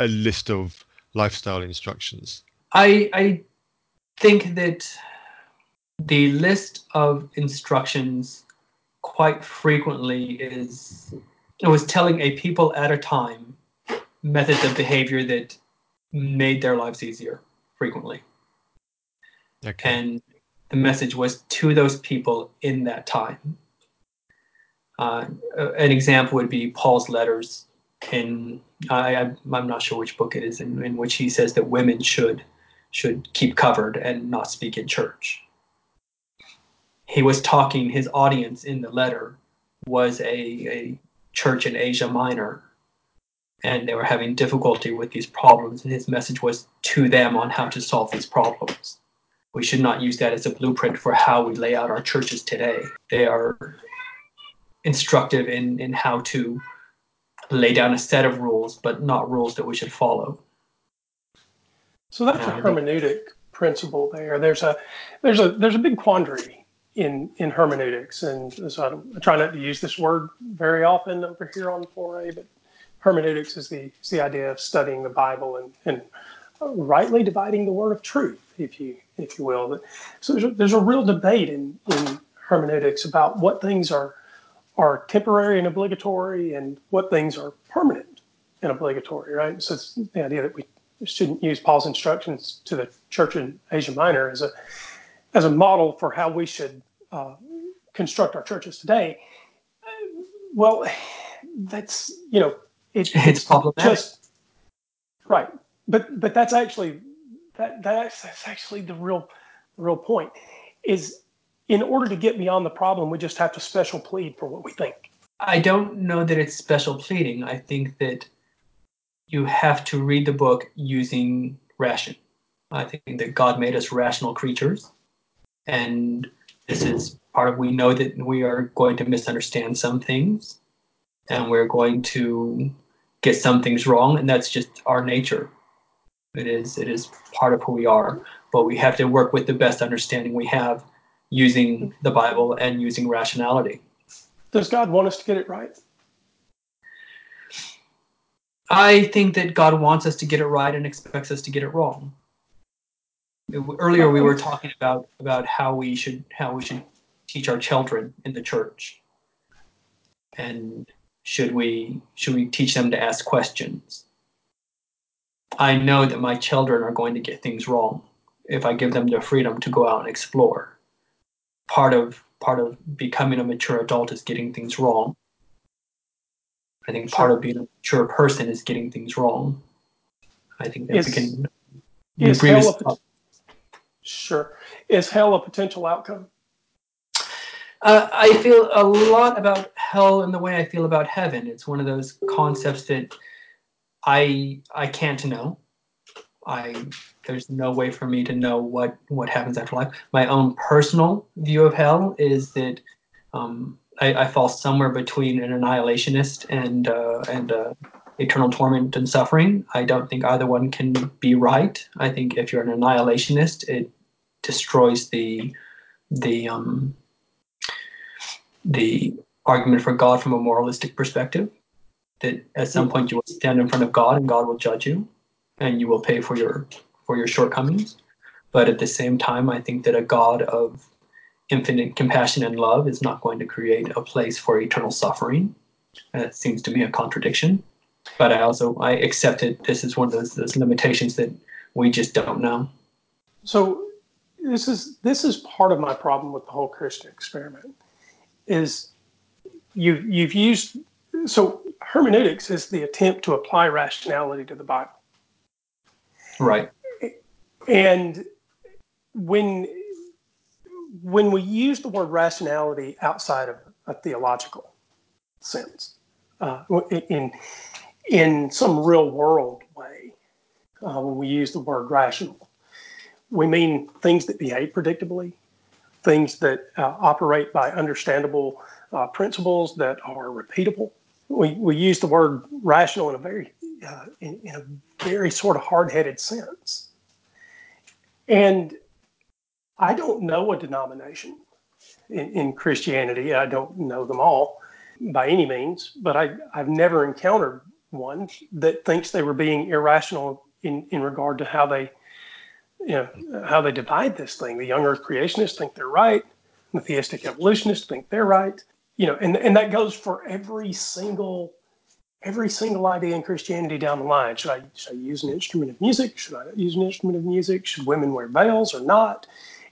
a list of lifestyle instructions? I I think that the list of instructions quite frequently is it was telling a people at a time methods of behavior that made their lives easier frequently. Okay. And the message was to those people in that time. Uh, an example would be Paul's letters in I, am not sure which book it is in, in which he says that women should should keep covered and not speak in church. He was talking his audience in the letter was a, a church in Asia Minor, and they were having difficulty with these problems, and his message was to them on how to solve these problems. We should not use that as a blueprint for how we lay out our churches today. They are instructive in in how to lay down a set of rules, but not rules that we should follow. So that's um, a hermeneutic principle there. There's a there's a there's a big quandary in in hermeneutics, and so I, try not to use this word very often over here on 4A, but hermeneutics is the is the idea of studying the Bible and and rightly dividing the word of truth, if you if you will. So there's a, there's a real debate in in hermeneutics about what things are are temporary and obligatory and what things are permanent and obligatory, right? So it's the idea that we shouldn't use Paul's instructions to the church in Asia Minor as a as a model for how we should uh, construct our churches today. Well, that's you know it, it's, it's problematic. Just, right, but but that's actually that that's, that's actually the real the real point is in order to get beyond the problem, we just have to special plead for what we think. I don't know that it's special pleading. I think that you have to read the book using ration. I think that God made us rational creatures, and this is part of we know that we are going to misunderstand some things and we're going to get some things wrong and that's just our nature. It is it is part of who we are but we have to work with the best understanding we have using the bible and using rationality. Does god want us to get it right? I think that god wants us to get it right and expects us to get it wrong earlier we were talking about about how we should how we should teach our children in the church. And should we should we teach them to ask questions? I know that my children are going to get things wrong if i give them the freedom to go out and explore. Part of part of becoming a mature adult is getting things wrong. I think part of being a mature person is getting things wrong. I think that is, we can is hell a, Sure. Is hell a potential outcome? Uh, I feel a lot about hell in the way I feel about heaven. It's one of those concepts that I I can't know. I there's no way for me to know what what happens after life. My own personal view of hell is that um, I, I, fall somewhere between an annihilationist and uh, and uh, eternal torment and suffering. I don't think either one can be right. I think if you're an annihilationist, it destroys the the um, the argument for God from a moralistic perspective. That at some point you will stand in front of God and God will judge you, and you will pay for your for your shortcomings. But at the same time, I think that a God of infinite compassion and love is not going to create a place for eternal suffering. That seems to me a contradiction. But I also I accept it. This is one of those, those limitations that we just don't know. So this is this is part of my problem with the whole Christian experiment is you you've used so hermeneutics is the attempt to apply rationality to the Bible. Right. And when when we use the word rationality outside of a theological sense, uh, in in some real world way, uh, when we use the word rational, we mean things that behave predictably, things that uh, operate by understandable uh, principles that are repeatable. We, we use the word rational in a very uh, in, in, a very sort of hard-headed sense. And I don't know a denomination in, in Christianity. I don't know them all by any means, but I, I've never encountered one that thinks they were being irrational in, in regard to how they you know how they divide this thing. The young Earth creationists think they're right. The theistic evolutionists think they're right. You know, and and that goes for every single every single idea in Christianity down the line. Should I should I use an instrument of music? Should I use an instrument of music? Should women wear veils or not?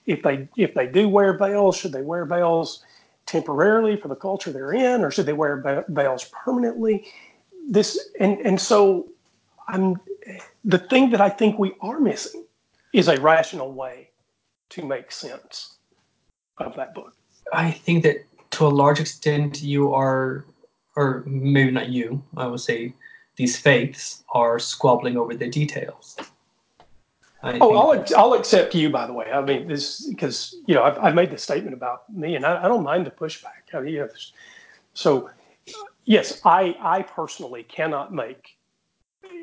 If they if they do wear veils, should they wear veils temporarily for the culture they're in, or should they wear veils permanently? This and and so I'm the thing that I think we are missing is a rational way to make sense of that book. I think that to a large extent you are, or maybe not you, I would say these faiths are squabbling over the details. I oh, I'll, I'll accept you, by the way. I mean, this because you know I've, I've made this statement about me, and I, I don't mind the pushback. I mean, you know, so yes, I I personally cannot make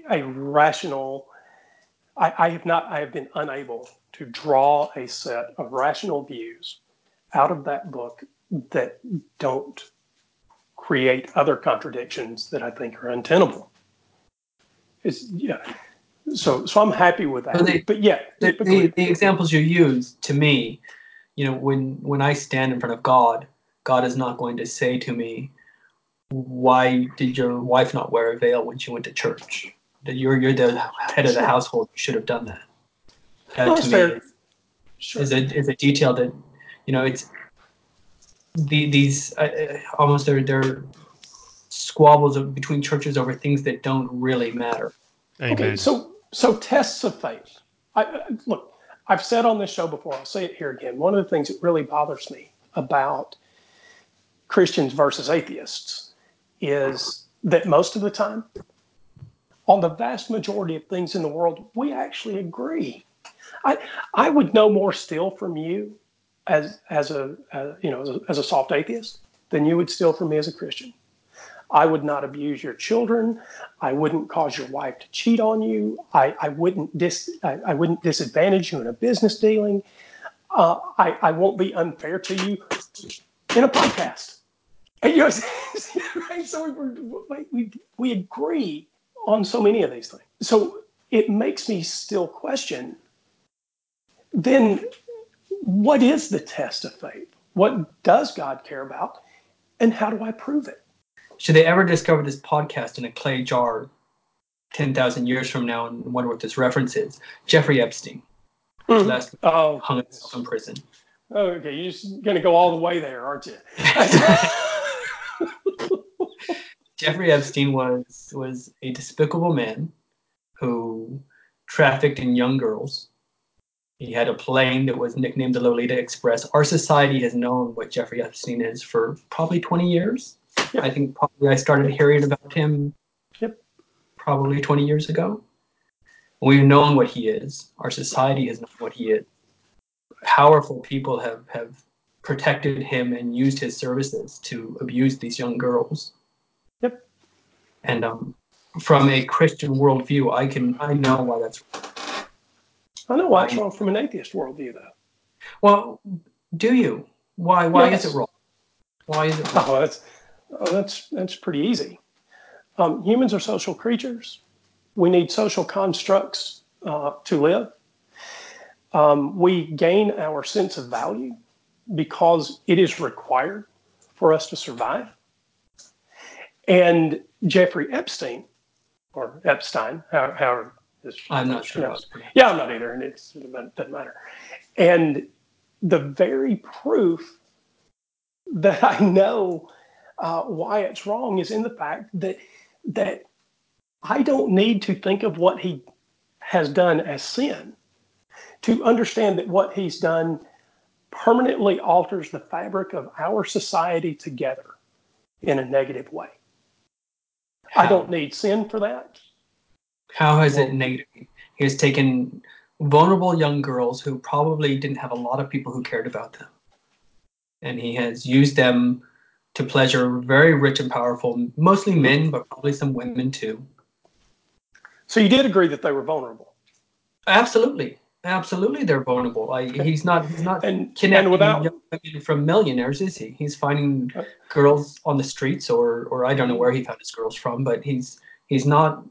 a rational I, I have not, I have been unable to draw a set of rational views out of that book that don't create other contradictions that I think are untenable. It's, yeah. So, so I'm happy with that. But, but yeah, the, the, the, examples you use to me, you know, when when I stand in front of God, God is not going to say to me, "Why did your wife not wear a veil when she went to church?" That you're you're the head of the household. You should have done that. That no, to me fair. Is, sure. is, a is a detail that you know it's the, these uh, uh almost they're they're squabbles of, between churches over things that don't really matter. Amen. Okay, so so tests of faith. I, look, I've said on this show before. I'll say it here again. One of the things that really bothers me about Christians versus atheists is that most of the time on the vast majority of things in the world, we actually agree. I, I would know more still from you as as a as, you know as a, as a soft atheist, than you would steal from me as a Christian. I would not abuse your children. I wouldn't cause your wife to cheat on you. I, I wouldn't dis I, I, wouldn't disadvantage you in a business dealing. Uh, I, I won't be unfair to you in a podcast. And, you know, right? So we, we, we agree on so many of these things. So it makes me still question then what is the test of faith? What does God care about? And how do I prove it? Should they ever discover this podcast in a clay jar 10,000 years from now and wonder what this reference is? Jeffrey Epstein. Mm-hmm. Last oh, hung himself in prison. Oh, okay. You're just going to go all the way there, aren't you? Jeffrey Epstein was was a despicable man who trafficked in young girls. He had a plane that was nicknamed the Lolita Express. Our society has known what Jeffrey Epstein is for probably 20 years. Yep. I think probably I started hearing about him yep. probably 20 years ago. We've known what he is. Our society has known what he is. Powerful people have, have protected him and used his services to abuse these young girls. And um, from a Christian worldview, I can I know why that's. I know why it's wrong from an atheist worldview, though. Well, do you? Why? Why yes. is it wrong? Why is it wrong? Oh, that's oh, that's that's pretty easy. Um, humans are social creatures. We need social constructs uh, to live. Um, we gain our sense of value because it is required for us to survive. And Jeffrey Epstein, or Epstein, however, this. I'm not sure. Yeah, I'm not either, and it doesn't matter. And the very proof that I know uh, why it's wrong is in the fact that that I don't need to think of what he has done as sin to understand that what he's done permanently alters the fabric of our society together in a negative way. How? I don't need sin for that. How has it negative? He has taken vulnerable young girls who probably didn't have a lot of people who cared about them. And he has used them to pleasure very rich and powerful, mostly men, but probably some women too. So you did agree that they were vulnerable? Absolutely. Absolutely, they're vulnerable. Like he's not he's not and, and without from millionaires, is he? He's finding uh, girls on the streets, or or I don't know where he found his girls from, but he's he's not,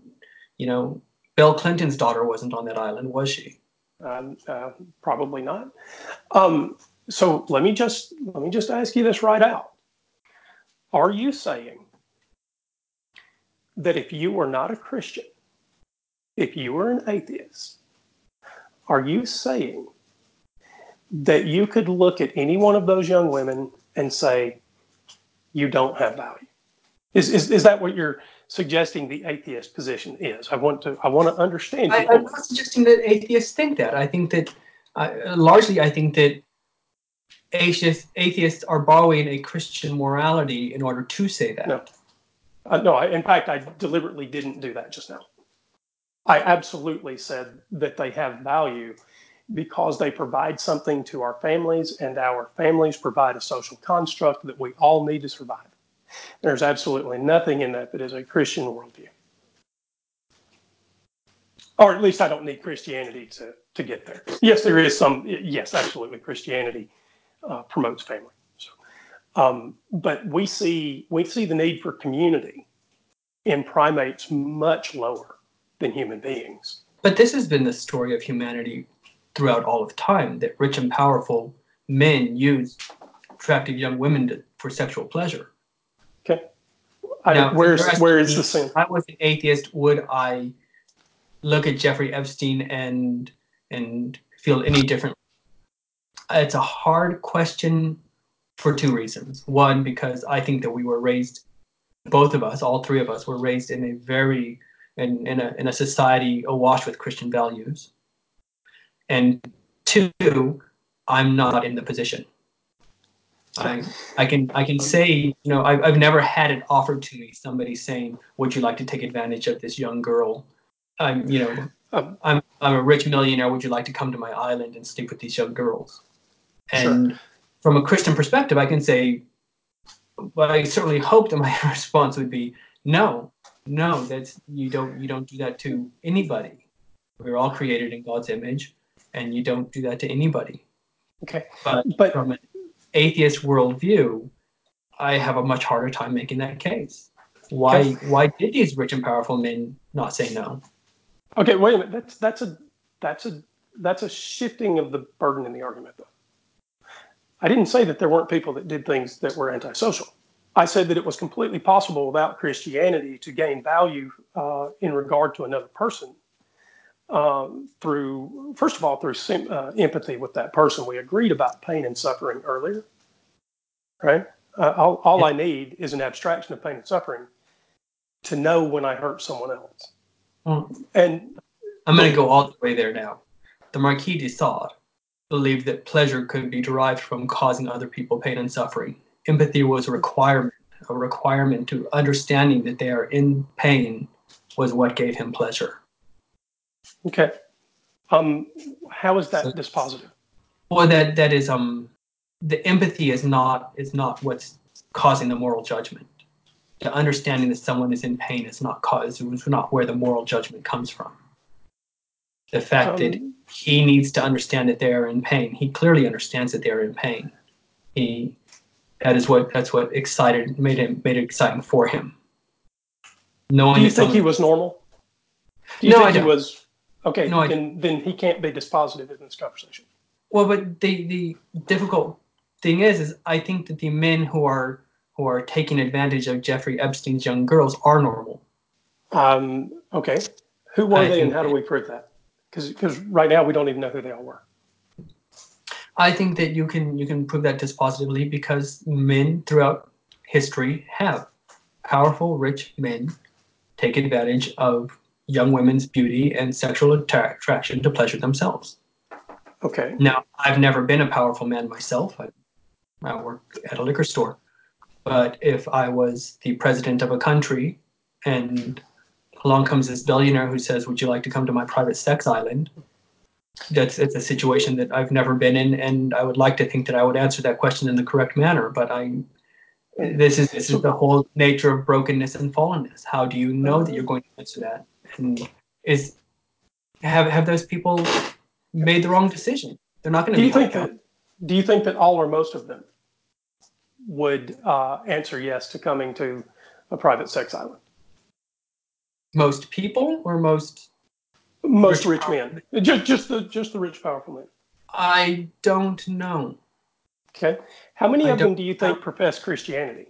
you know, Bill Clinton's daughter wasn't on that island, was she? Um, uh, probably not. Um, so let me just let me just ask you this right out: Are you saying that if you were not a Christian, if you were an atheist, are you saying that you could look at any one of those young women and say, you don't have value? Is, is, is that what you're suggesting the atheist position is? I want to I want to understand. I, am not suggesting that atheists think that. I think that uh, largely I think that atheists, atheists are borrowing a Christian morality in order to say that. No, uh, no. I, in fact, I deliberately didn't do that just now. I absolutely said that they have value because they provide something to our families, and our families provide a social construct that we all need to survive. There's absolutely nothing in that that is a Christian worldview. Or at least I don't need Christianity to, to get there. Yes, there is some, yes, absolutely. Christianity uh, promotes family. So, um, but we see, we see the need for community in primates much lower than human beings. But this has been the story of humanity throughout all of time that rich and powerful men use attractive young women to, for sexual pleasure. Okay. I, now, where's where is the sin? I was an atheist. Would I look at Jeffrey Epstein and and feel any different? It's a hard question for two reasons. One, because I think that we were raised, both of us, all three of us, were raised in a very in, in, a, in a society awash with Christian values. And two, I'm not in the position. I, I can I can say you know I've, I've never had it offered to me somebody saying would you like to take advantage of this young girl I'm you know um, I'm I'm a rich millionaire would you like to come to my island and sleep with these young girls and sure. from a Christian perspective, I can say, but I certainly hope that my response would be no, no, that's you don't you don't do that to anybody. We're all created in God's image, and you don't do that to anybody. Okay, But, but from an atheist worldview, I have a much harder time making that case. Why why did these rich and powerful men not say no? okay, wait a minute. That's that's a that's a that's a shifting of the burden in the argument, though. I didn't say that there weren't people that did things that were antisocial. I said that it was completely possible without Christianity to gain value uh, in regard to another person um, through, first of all, through sim- uh, empathy with that person. We agreed about pain and suffering earlier, right? Uh, all all I need is an abstraction of pain and suffering to know when I hurt someone else. Well, And I'm going to go all the way there now. The Marquis de Sade believed that pleasure could be derived from causing other people pain and suffering. Empathy was a requirement, a requirement to understanding that they are in pain was what gave him pleasure. Okay. Um, how is that So- dispositive? Well, that that is um, the empathy is not is not what's causing the moral judgment. The understanding that someone is in pain is not cause is not where the moral judgment comes from. The fact that Um, he needs to understand that they are in pain. He clearly understands that they are in pain. He that is what that's what excited made him made it exciting for him. Knowing do you think he was normal? Do you No, think I don't. was okay? No, I then then he can't be dispositive in this conversation. Well, but the the difficult thing is, is I think that the men who are who are taking advantage of Jeffrey Epstein's young girls are normal. Um, okay. Who were I they, and how do we prove that? Because right now we don't even know who they all were. I think that you can you can prove that dispositively because men throughout history have powerful, rich men take advantage of young women's beauty and sexual attra- attraction to pleasure themselves. Okay. Now, I've never been a powerful man myself. I, I work at a liquor store. But if I was the president of a country and along comes this billionaire who says, Would you like to come to my private sex island? That's it's a situation that I've never been in, and I would like to think that I would answer that question in the correct manner. But I, this is this is the whole nature of brokenness and fallenness. How do you know that you're going to answer that? And is have have those people made the wrong decision? They're not going to Do you think that? Do you think that all or most of them would uh, answer yes to coming to a private sex island? most people or most Most Rich, rich men, just just the just the rich powerful men. I don't know. Okay. How many I of them don't- you think profess Christianity?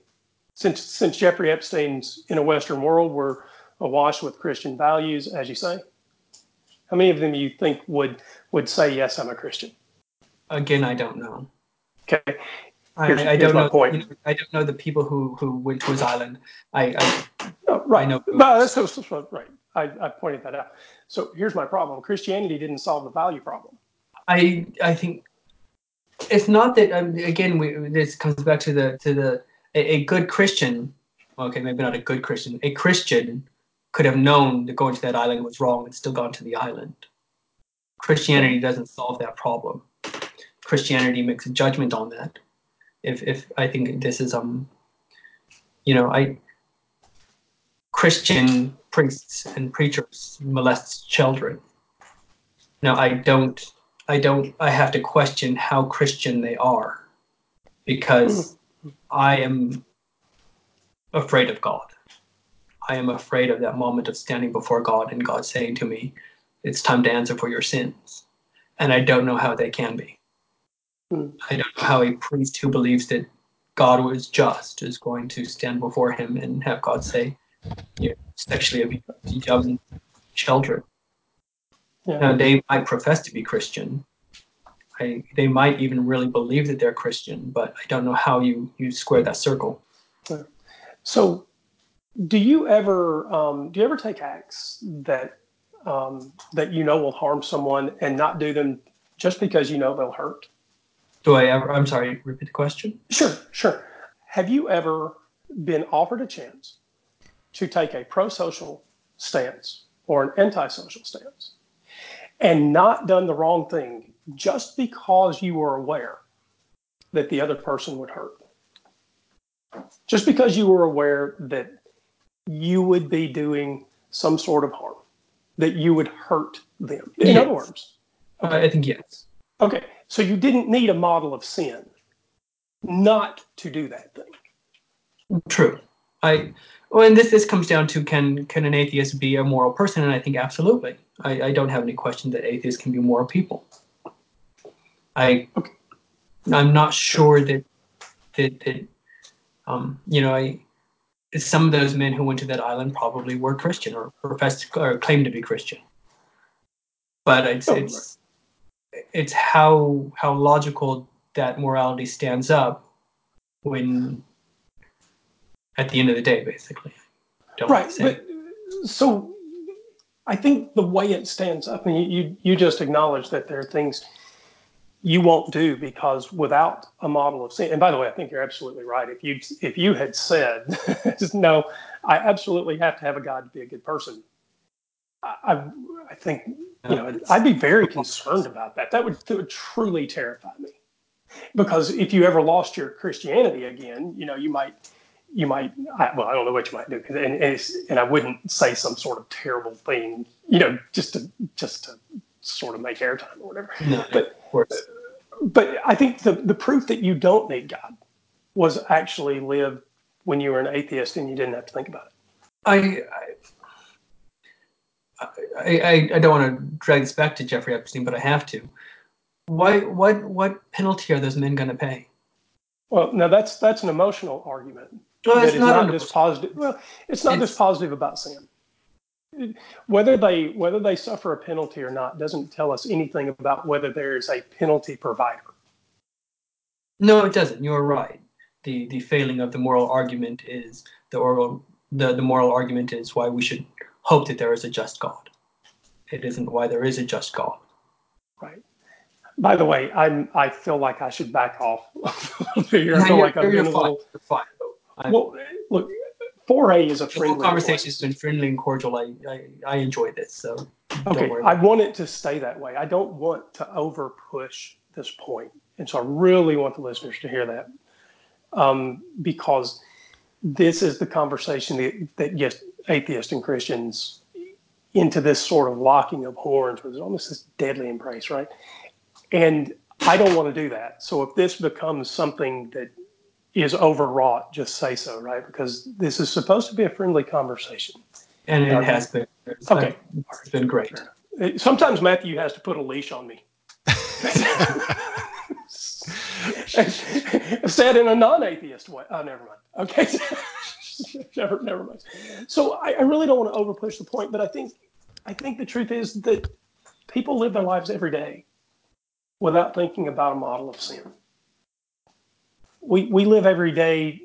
Since since Jeffrey Epstein's in a Western world, we're awash with Christian values, as you say. How many of them do you think would would say yes, I'm a Christian? Again, I don't know. Okay. Here's- I here's don't my know. point. you know, I don't know the people who who went to his island. I, I Oh, right. I know. But that's, that's, that's right. I, I pointed that out. So here's my problem. Christianity didn't solve the value problem. I I think it's not that. Um, again, we, this comes back to the to the a, a good Christian. Okay, maybe not a good Christian. A Christian could have known that going to that island was wrong and still gone to the island. Christianity doesn't solve that problem. Christianity makes a judgment on that. If if I think this is um, you know, I Christian priests and preachers molest children. Now I don't I don't I have to question how Christian they are because I am afraid of God. I am afraid of that moment of standing before God and God saying to me, It's time to answer for your sins. And I don't know how they can be. Hmm. I don't know how a priest who believes that God was just is going to stand before him and have God say, You sexually abused young children. Yeah. Now, they might profess to be Christian. I, they might even really believe that they're Christian, but I don't know how you, you square that circle. So, do you ever um, do you ever take acts that um, that you know will harm someone and not do them just because you know they'll hurt? Do I ever? I'm sorry. Repeat the question. Sure, sure. Have you ever been offered a chance to take a pro-social stance or an anti-social stance and not done the wrong thing just because you were aware that the other person would hurt. Just because you were aware that you would be doing some sort of harm, that you would hurt them. In Yes. other words, Uh, I think yes. okay, so you didn't need a model of sin not to do that thing. True. I well, and this this comes down to can can an atheist be a moral person? And I think absolutely. I, I don't have any question that atheists can be moral people. I Okay. I'm not sure that that, that um you know I some of those men who went to that island probably were Christian or professed or claimed to be Christian. But it's Oh, it's it's how how logical that morality stands up when at the end of the day, basically. Don't right but so i think the way it stands up and you, you you just acknowledge that there are things you won't do because without a model of sin. And by the way i think you're absolutely right. If you if you had said no i absolutely have to have a god to be a good person i i, I think you know i'd be very concerned about that. That would, that would truly terrify me. Because if you ever lost your christianity again you know you might you might I, well i don't know what you might do and, and, it's, and i wouldn't say some sort of terrible thing you know just to just to sort of make airtime or whatever no, but of but i think the, the proof that you don't need god was actually lived when you were an atheist and you didn't have to think about it I, I, I, I don't want to drag this back to Jeffrey Epstein, but I have to. Why, what, what penalty are those men going to pay? well now that's that's an emotional argument Well, that it's is not, not dispositive well it's not It's- dispositive about sin whether they whether they suffer a penalty or not doesn't tell us anything about whether there is a penalty provider No, it doesn't. You're right. The the failing of the moral argument is the oral the, the moral argument is why we should hope that there is a just God. It isn't why there is a just God. Right. By the way, I'm. I feel like I should back off here. I feel you're, like I've you're, been you're a little. You're fine. Well, look, 4A is a The friendly conversation has been friendly and cordial. I, I, I enjoy this, so Okay. I want it to stay that way. I don't want to over push this point, and so I really want the listeners to hear that, um, because this is the conversation that, that gets atheists and Christians into this sort of locking of horns, with almost this deadly embrace, right? And I don't want to do that. So if this becomes something that is overwrought, just say so, right? Because this is supposed to be a friendly conversation. and it Okay. has been. It's, Okay. it's been great. Sometimes Matthew has to put a leash on me. Said in a non-atheist way. Oh, never mind. Okay, never, never mind. So I, I really don't want to overpush the point, but I think, I think the truth is that people live their lives every day without thinking about a model of sin. We we live every day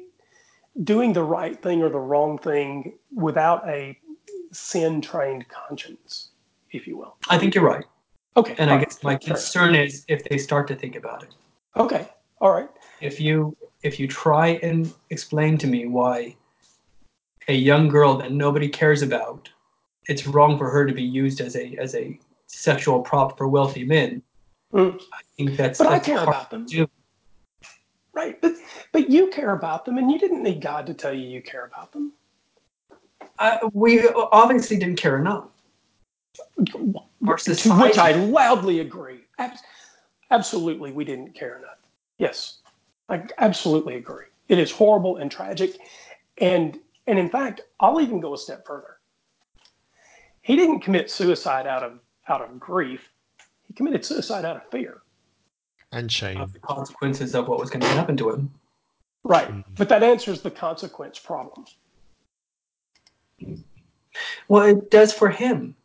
doing the right thing or the wrong thing without a sin-trained conscience, if you will. I think you're right. Okay. And I guess my concern is if they start to think about it. Okay. All right. If you if you try and explain to me why a young girl that nobody cares about, it's wrong for her to be used as a as a sexual prop for wealthy men. Mm. I think that's. But I care about them. do. Right. But but you care about them, and you didn't need God to tell you you care about them. I, we obviously didn't care enough. Our To which I loudly agree. Abs- absolutely, we didn't care enough. Yes, I absolutely agree. It is horrible and tragic, and and in fact, I'll even go a step further. He didn't commit suicide out of out of grief. He committed suicide out of fear. And shame. of the consequences of what was going to happen to him. Right. Mhm. But that answers the consequence problem. Well, it does for him.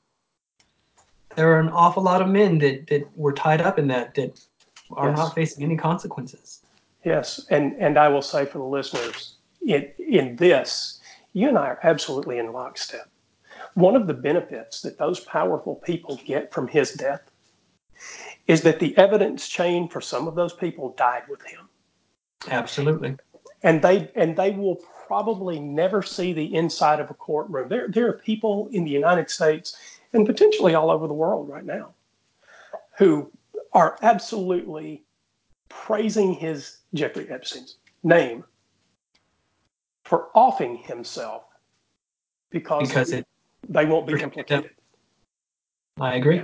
There are an awful lot of men that, that were tied up in that that are Yes. not facing any consequences. Yes, and and I will say for the listeners, in in this, you and I are absolutely in lockstep. One of the benefits that those powerful people get from his death is that the evidence chain for some of those people died with him, Absolutely. and they and they will probably never see the inside of a courtroom. There there are people in the United States and potentially all over the world right now who are absolutely praising his Jeffrey Epstein's name for offing himself because, because it, they won't be implicated. I agree.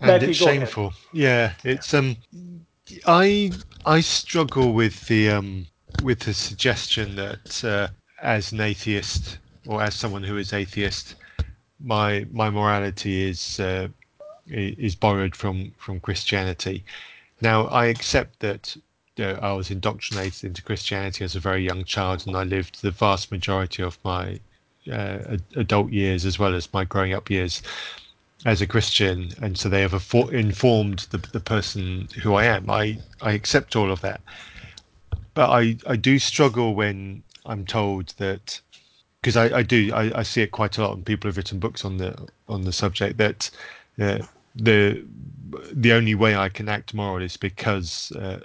And it's go ahead. shameful. Yeah, it's um, I I struggle with the um with the suggestion that uh, as an atheist or as someone who is atheist, my my morality is uh, is borrowed from from Christianity. Now I accept that uh, I was indoctrinated into Christianity as a very young child, and I lived the vast majority of my uh, adult years as well as my growing up years as a Christian, and so they have informed the, the person who I am. I, I accept all of that, but I, I do struggle when I'm told that because I, I do I, I see it quite a lot, and people have written books on the on the subject that uh, the the only way I can act moral is because uh,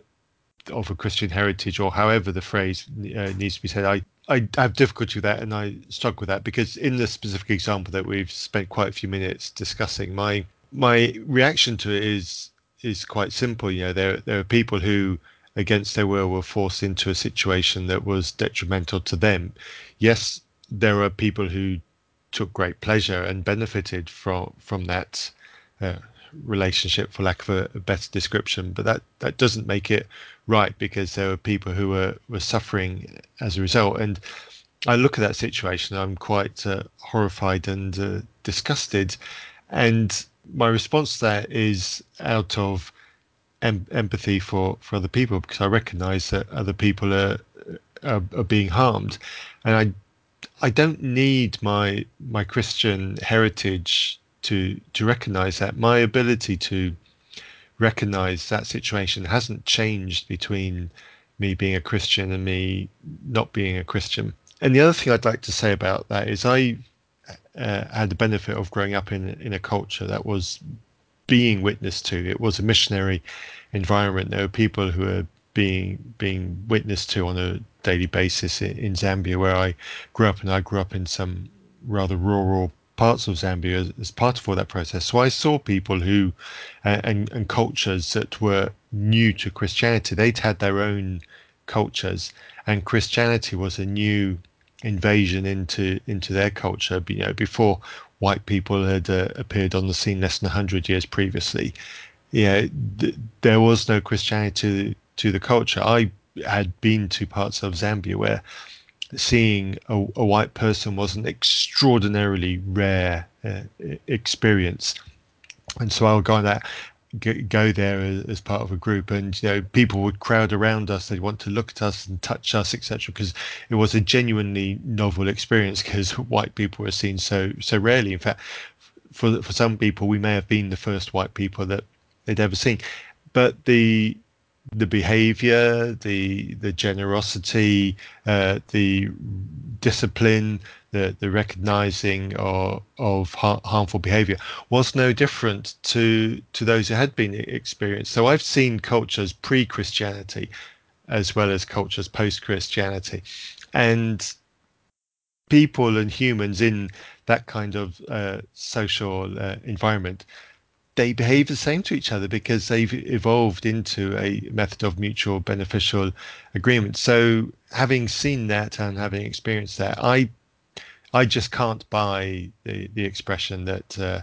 of a Christian heritage, or however the phrase uh, needs to be said. I, I have difficulty with that, and I struggle with that because in the specific example that we've spent quite a few minutes discussing, my my reaction to it is is quite simple. You know, there there are people who, against their will, were forced into a situation that was detrimental to them. Yes, there are people who took great pleasure and benefited from from that uh, relationship, for lack of a, a better description. But that that doesn't make it right because there were people who were were suffering as a result. And I look at that situation, I'm quite uh, horrified and uh, disgusted. And my response to that is out of em- empathy for, for other people because I recognise that other people are, are are being harmed, and I I don't need my my Christian heritage to to recognise that. My ability to recognise that situation hasn't changed between me being a Christian and me not being a Christian. And the other thing I'd like to say about that is I uh, had the benefit of growing up in in a culture that was being witnessed to. It was a missionary environment. There were people who were being being witnessed to on a daily basis in, in Zambia, where I grew up, and I grew up in some rather rural parts of Zambia as, part of all that process. So I saw people who uh, and and cultures that were new to Christianity. They'd had their own cultures, and Christianity was a new invasion into into their culture. You know, before white people had uh, appeared on the scene less than 100 years previously. Yeah, th- there was no Christianity to, to the culture. I had been to parts of Zambia where seeing a, a white person was an extraordinarily rare uh, experience. And so I would go on that go there as, as part of a group and you know people would crowd around us. They'd want to look at us and touch us etc because it was a genuinely novel experience because white people were seen so so rarely. In fact for for some people we may have been the first white people that they'd ever seen. But the the behavior the the generosity uh, the discipline the the recognizing of, of harmful behavior was no different to to those who had been experienced. So i've seen cultures pre-christianity as well as cultures post-christianity. And people and humans in that kind of uh, social uh, environment they behave the same to each other because they've evolved into a method of mutual beneficial agreement. So, having seen that and having experienced that, I I just can't buy the the expression that uh,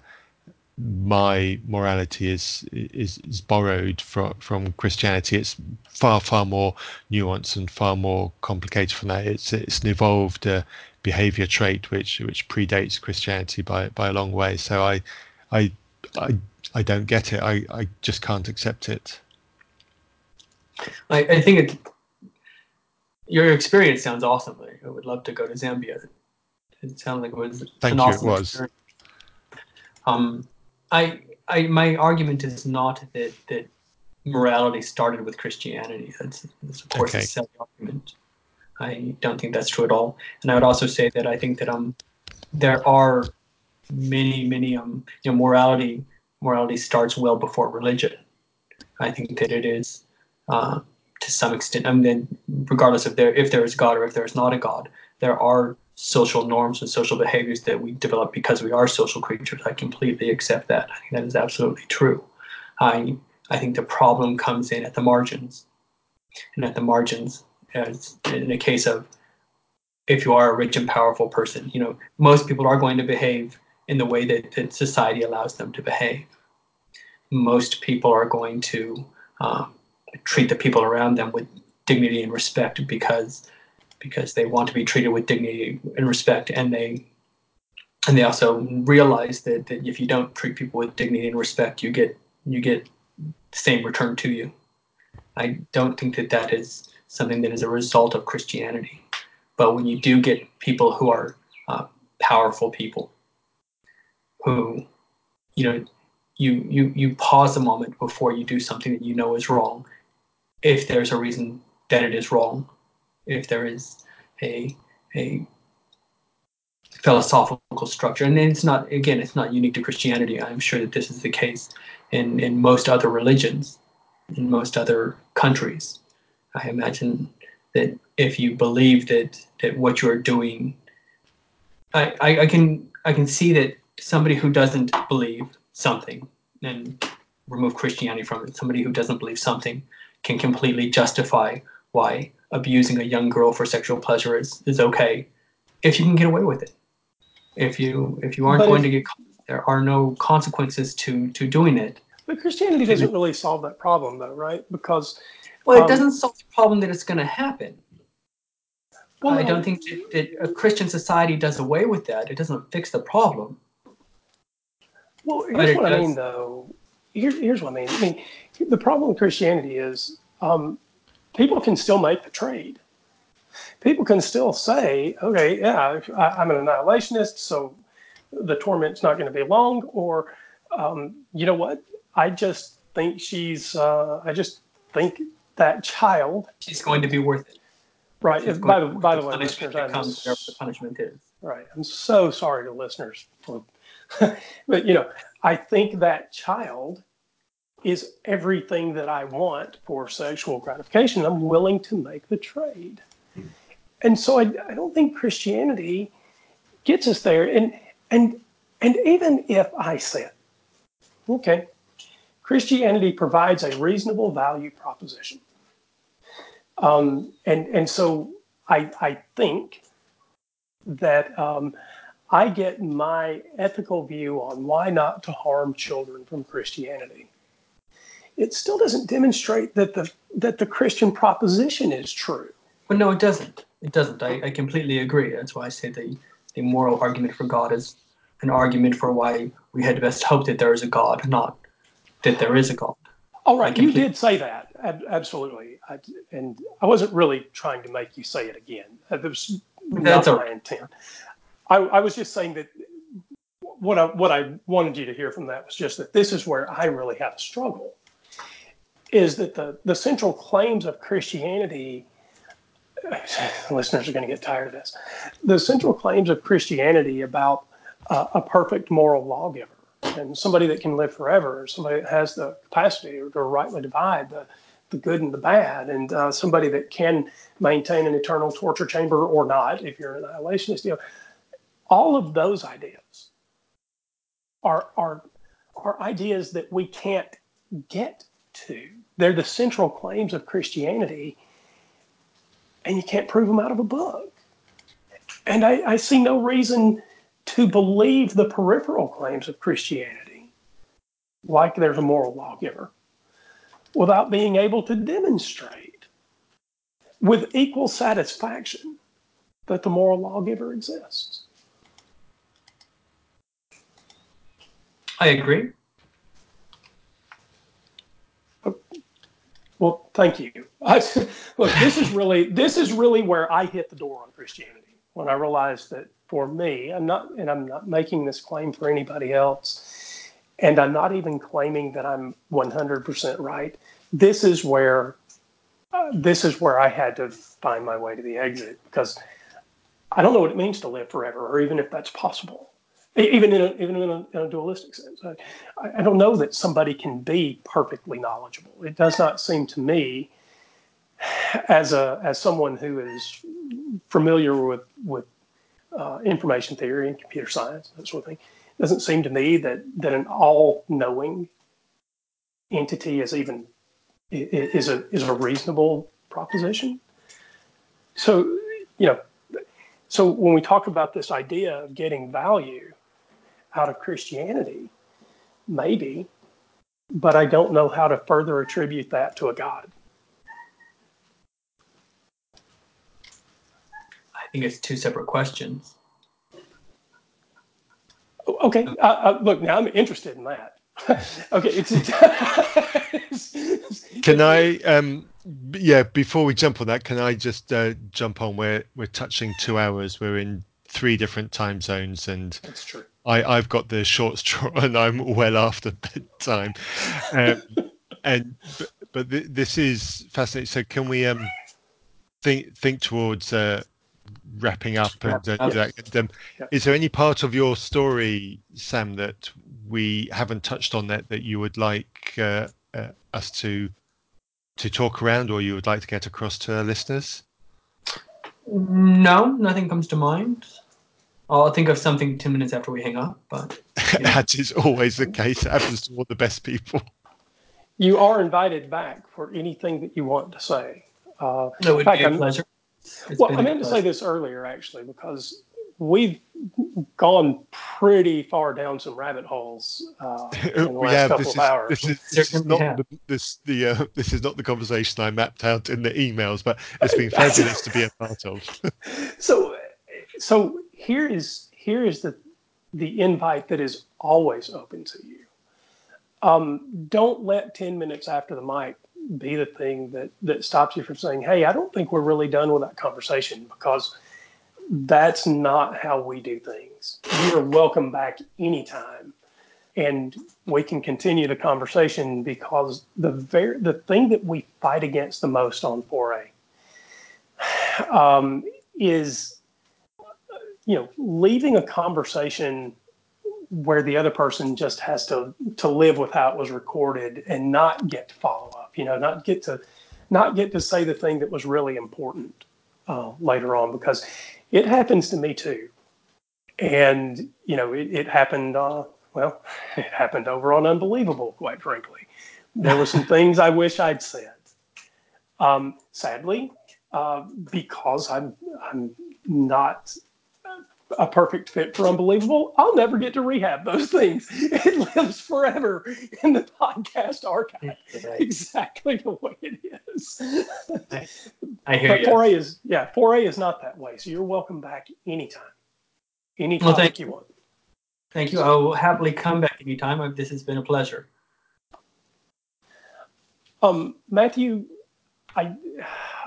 my morality is is, is borrowed from from Christianity. It's far far more nuanced and far more complicated from that. It's it's an evolved uh, behavior trait which which predates Christianity by by a long way. So I I I I don't get it. I, I just can't accept it. I, I think it, your experience sounds awesome. I would love to go to Zambia. It sounded like it was Thank an you, it was. experience. Um, I, I, my argument is not that that morality started with Christianity. That's, that's of course Okay. a silly argument. I don't think that's true at all. And I would also say that I think that um, there are many, many um, you know, morality morality starts well before religion. I think that it is uh, to some extent. I mean, regardless of there if there is God or if there is not a God, there are social norms and social behaviors that we develop because we are social creatures. I completely accept that. I think that is absolutely true. I I think the problem comes in at the margins. And at the margins, as in a case of if you are a rich and powerful person, you know, most people are going to behave in the way that, that society allows them to behave. Most people are going to uh, treat the people around them with dignity and respect because because they want to be treated with dignity and respect. And they and they also realize that, that if you don't treat people with dignity and respect you get you get the same return to you. I don't think that that is something that is a result of christianity. But when you do get people who are uh, powerful people who you know you you you pause a moment before you do something that you know is wrong. If there's a reason that it is wrong if there is a a philosophical structure and it's not again it's not unique to christianity. I'm sure that this is the case in in most other religions in most other countries. I imagine that if you believe that that what you're doing I, I, I can i can see that somebody who doesn't believe something and remove christianity from it. Somebody who doesn't believe something can completely justify why abusing a young girl for sexual pleasure is, is okay if you can get away with it. If you if you aren't But going if- to get there are no consequences to to doing it. But Christianity doesn't really solve that problem, though, right? Because well it Um, doesn't solve the problem that it's going to happen well, i don't think that, that a christian society does away with that. It doesn't fix the problem Well, here's what I mean, though. Here, here's what I mean. I mean, the problem with Christianity is um, people can still make the trade. People can still say, okay, yeah, I, I'm an annihilationist, so the torment's not going to be long, or um, you know what? I just think she's. Uh, I just think that child. She's going to be worth it Right. It's By the by the way, listeners, I'm the punishment is Right. I'm so sorry to listeners for, but you know, I think that child is everything that I want for sexual gratification. I'm willing to make the trade. And so I, I don't think Christianity gets us there. And and and even if I said, okay, Christianity provides a reasonable value proposition. Um, and and so I I think that um, I get my ethical view on why not to harm children from Christianity. It still doesn't demonstrate that the that the Christian proposition is true. But no, it doesn't. It doesn't. I, I completely agree. That's why I say the, the moral argument for God is an argument for why we had best hope that there is a God, not that there is a God. All right, you did say that ab- absolutely, I, and I wasn't really trying to make you say it again. That was That's not all my right. intent. I, I was just saying that what I what I wanted you to hear from that was just that this is where I really have a struggle. Is that the the central claims of Christianity? Listeners are going to get tired of this. The central claims of Christianity about uh, a perfect moral lawgiver and somebody that can live forever, somebody that has the capacity to rightly divide the, the good and the bad, and uh, somebody that can maintain an eternal torture chamber or not, if you're an annihilationist. You know, all of those ideas are are are ideas that we can't get to. They're the central claims of Christianity, and you can't prove them out of a book. And I, I see no reason to believe the peripheral claims of Christianity, like there's a moral lawgiver, without being able to demonstrate with equal satisfaction that the moral lawgiver exists. I agree. Well, thank you. I, look, this is really this is really where I hit the door on Christianity when I realized that for me, I'm not, and I'm not making this claim for anybody else, and I'm not even claiming that I'm 100% right. This is where uh, this is where I had to find my way to the exit because I don't know what it means to live forever, or even if that's possible. Even in a, even in a, in a dualistic sense, I, I don't know that somebody can be perfectly knowledgeable. It does not seem to me, as a as someone who is familiar with with uh, information theory and computer science that sort of thing, it doesn't seem to me that that an all knowing entity is even is a is a reasonable proposition. So you know, so when we talk about this idea of getting value out of Christianity, maybe, but I don't know how to further attribute that to a God. I think it's two separate questions. Okay, uh, uh, look, now I'm interested in that. okay, it's, it's can I? Um, yeah, before we jump on that, can I just uh, jump on? We're we're touching two hours. We're in three different time zones, and that's true. I I've got the short straw, and I'm well after bedtime. Um, and but, but th- this is fascinating. So can we um think think towards uh, wrapping up and, uh, and um, yeah. is there any part of your story sam that we haven't touched on that that you would like uh, uh, us to to talk around or you would like to get across to our listeners no nothing comes to mind i'll think of something 10 minutes after we hang up but that is always the case. It happens to all the best people. You are invited back for anything that you want to say. Uh, no, it would fact, be a I'm, pleasure. It's well, I meant to say this earlier actually because we've gone pretty far down some rabbit holes uh, in the last have. couple this of is, hours. This is, this is not the, this the uh, this is not the conversation I mapped out in the emails, but it's been fabulous to be a part of. so, so here is here is the the invite that is always open to you. Um, don't let ten minutes after the mic be the thing that that stops you from saying, "Hey, I don't think we're really done with that conversation," because that's not how we do things. You are welcome back anytime, and we can continue the conversation because the the thing that we fight against the most on 4A um, is you know leaving a conversation where the other person just has to to live with how it was recorded and not get to follow up you know, not get to not get to say the thing that was really important uh, later on because it happens to me too. And, you know, it, it happened, uh, well, it happened over on Unbelievable, quite frankly. There were some things I wish I'd said. Um, sadly, uh, because I'm, I'm not a perfect fit for unbelievable. I'll never get to rehab those things. It lives forever in the podcast archive. Exactly the way it is. I, I hear but 4a is yeah 4a is not that way. So you're welcome back anytime. Anytime well, thank you want. Thank you. I will happily come back anytime. This has been a pleasure. Um matthew i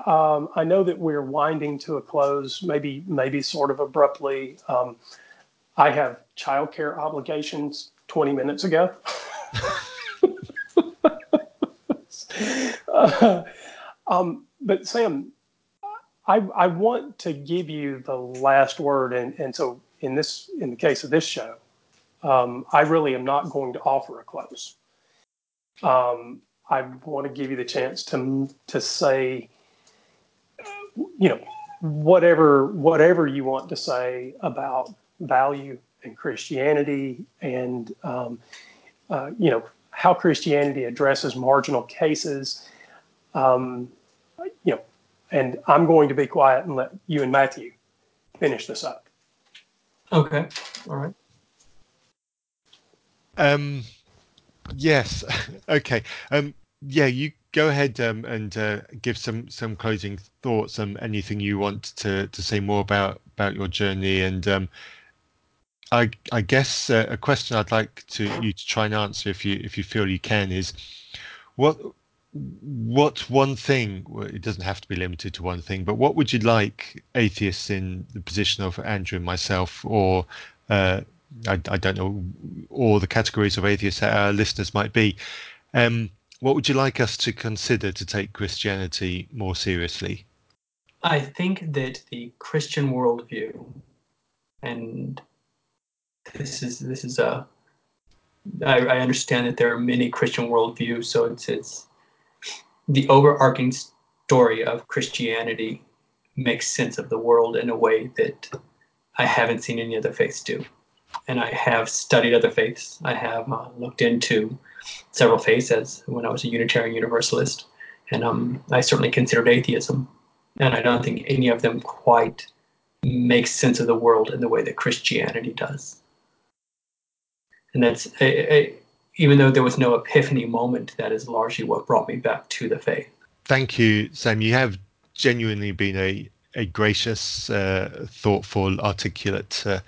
um, I know that we're winding to a close, maybe maybe sort of abruptly. Um, I have childcare obligations 20 minutes ago. uh, um, but Sam, I, I want to give you the last word, and, and so in this in the case of this show, um, I really am not going to offer a close. Um, I want to give you the chance to to say you know, whatever whatever you want to say about value and Christianity and um, uh, you know how Christianity addresses marginal cases. Um, you know, and I'm going to be quiet and let you and Matthew finish this up. Okay. All right. Um. Yes. okay. Um. Yeah. You go ahead um, and uh, give some some closing thoughts and anything you want to to say more about about your journey and um, I I guess uh, a question I'd like to you to try and answer if you if you feel you can is what what one thing it doesn't have to be limited to one thing but what would you like atheists in the position of Andrew and myself or uh, I, I don't know all the categories of atheists that our listeners might be um, what would you like us to consider to take Christianity more seriously? I think that the Christian worldview, and this is this is a I, I understand that there are many Christian worldviews, so it's it's the overarching story of Christianity makes sense of the world in a way that I haven't seen any other faiths do. And I have studied other faiths. I have uh, looked into several faiths when I was a Unitarian Universalist, and um, I certainly considered atheism, and I don't think any of them quite makes sense of the world in the way that Christianity does. And that's even though there was no epiphany moment, that is largely what brought me back to the faith. Thank you, Sam. You have genuinely been a a gracious, uh, thoughtful, articulate uh,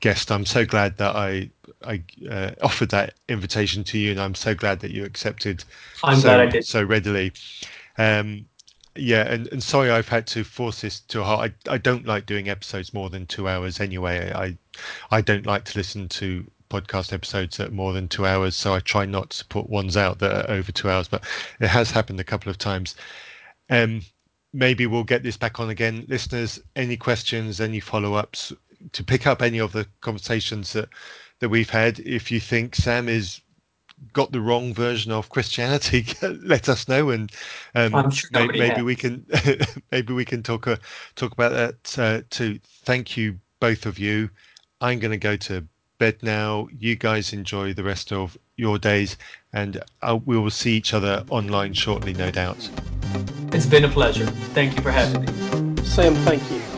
guest. I'm so glad that I I uh, offered that invitation to you, and I'm so glad that you accepted. I'm so, glad I did so readily. Um, yeah, and, and sorry I've had to force this to a heart. I, I don't like doing episodes more than two hours anyway. I I don't like to listen to podcast episodes that are more than two hours, so I try not to put ones out that are over two hours. But it has happened a couple of times. Um, maybe we'll get this back on again. Listeners, any questions, any follow ups to pick up any of the conversations that, that we've had. If you think Sam is got the wrong version of Christianity, let us know, and um, sure maybe, maybe we can maybe we can talk uh, talk about that uh, too. Thank you both of you. I'm going to go to bed now. You guys enjoy the rest of your days, and uh, we will see each other online shortly, no doubt. It's been a pleasure. Thank you for having me. Sam, thank you.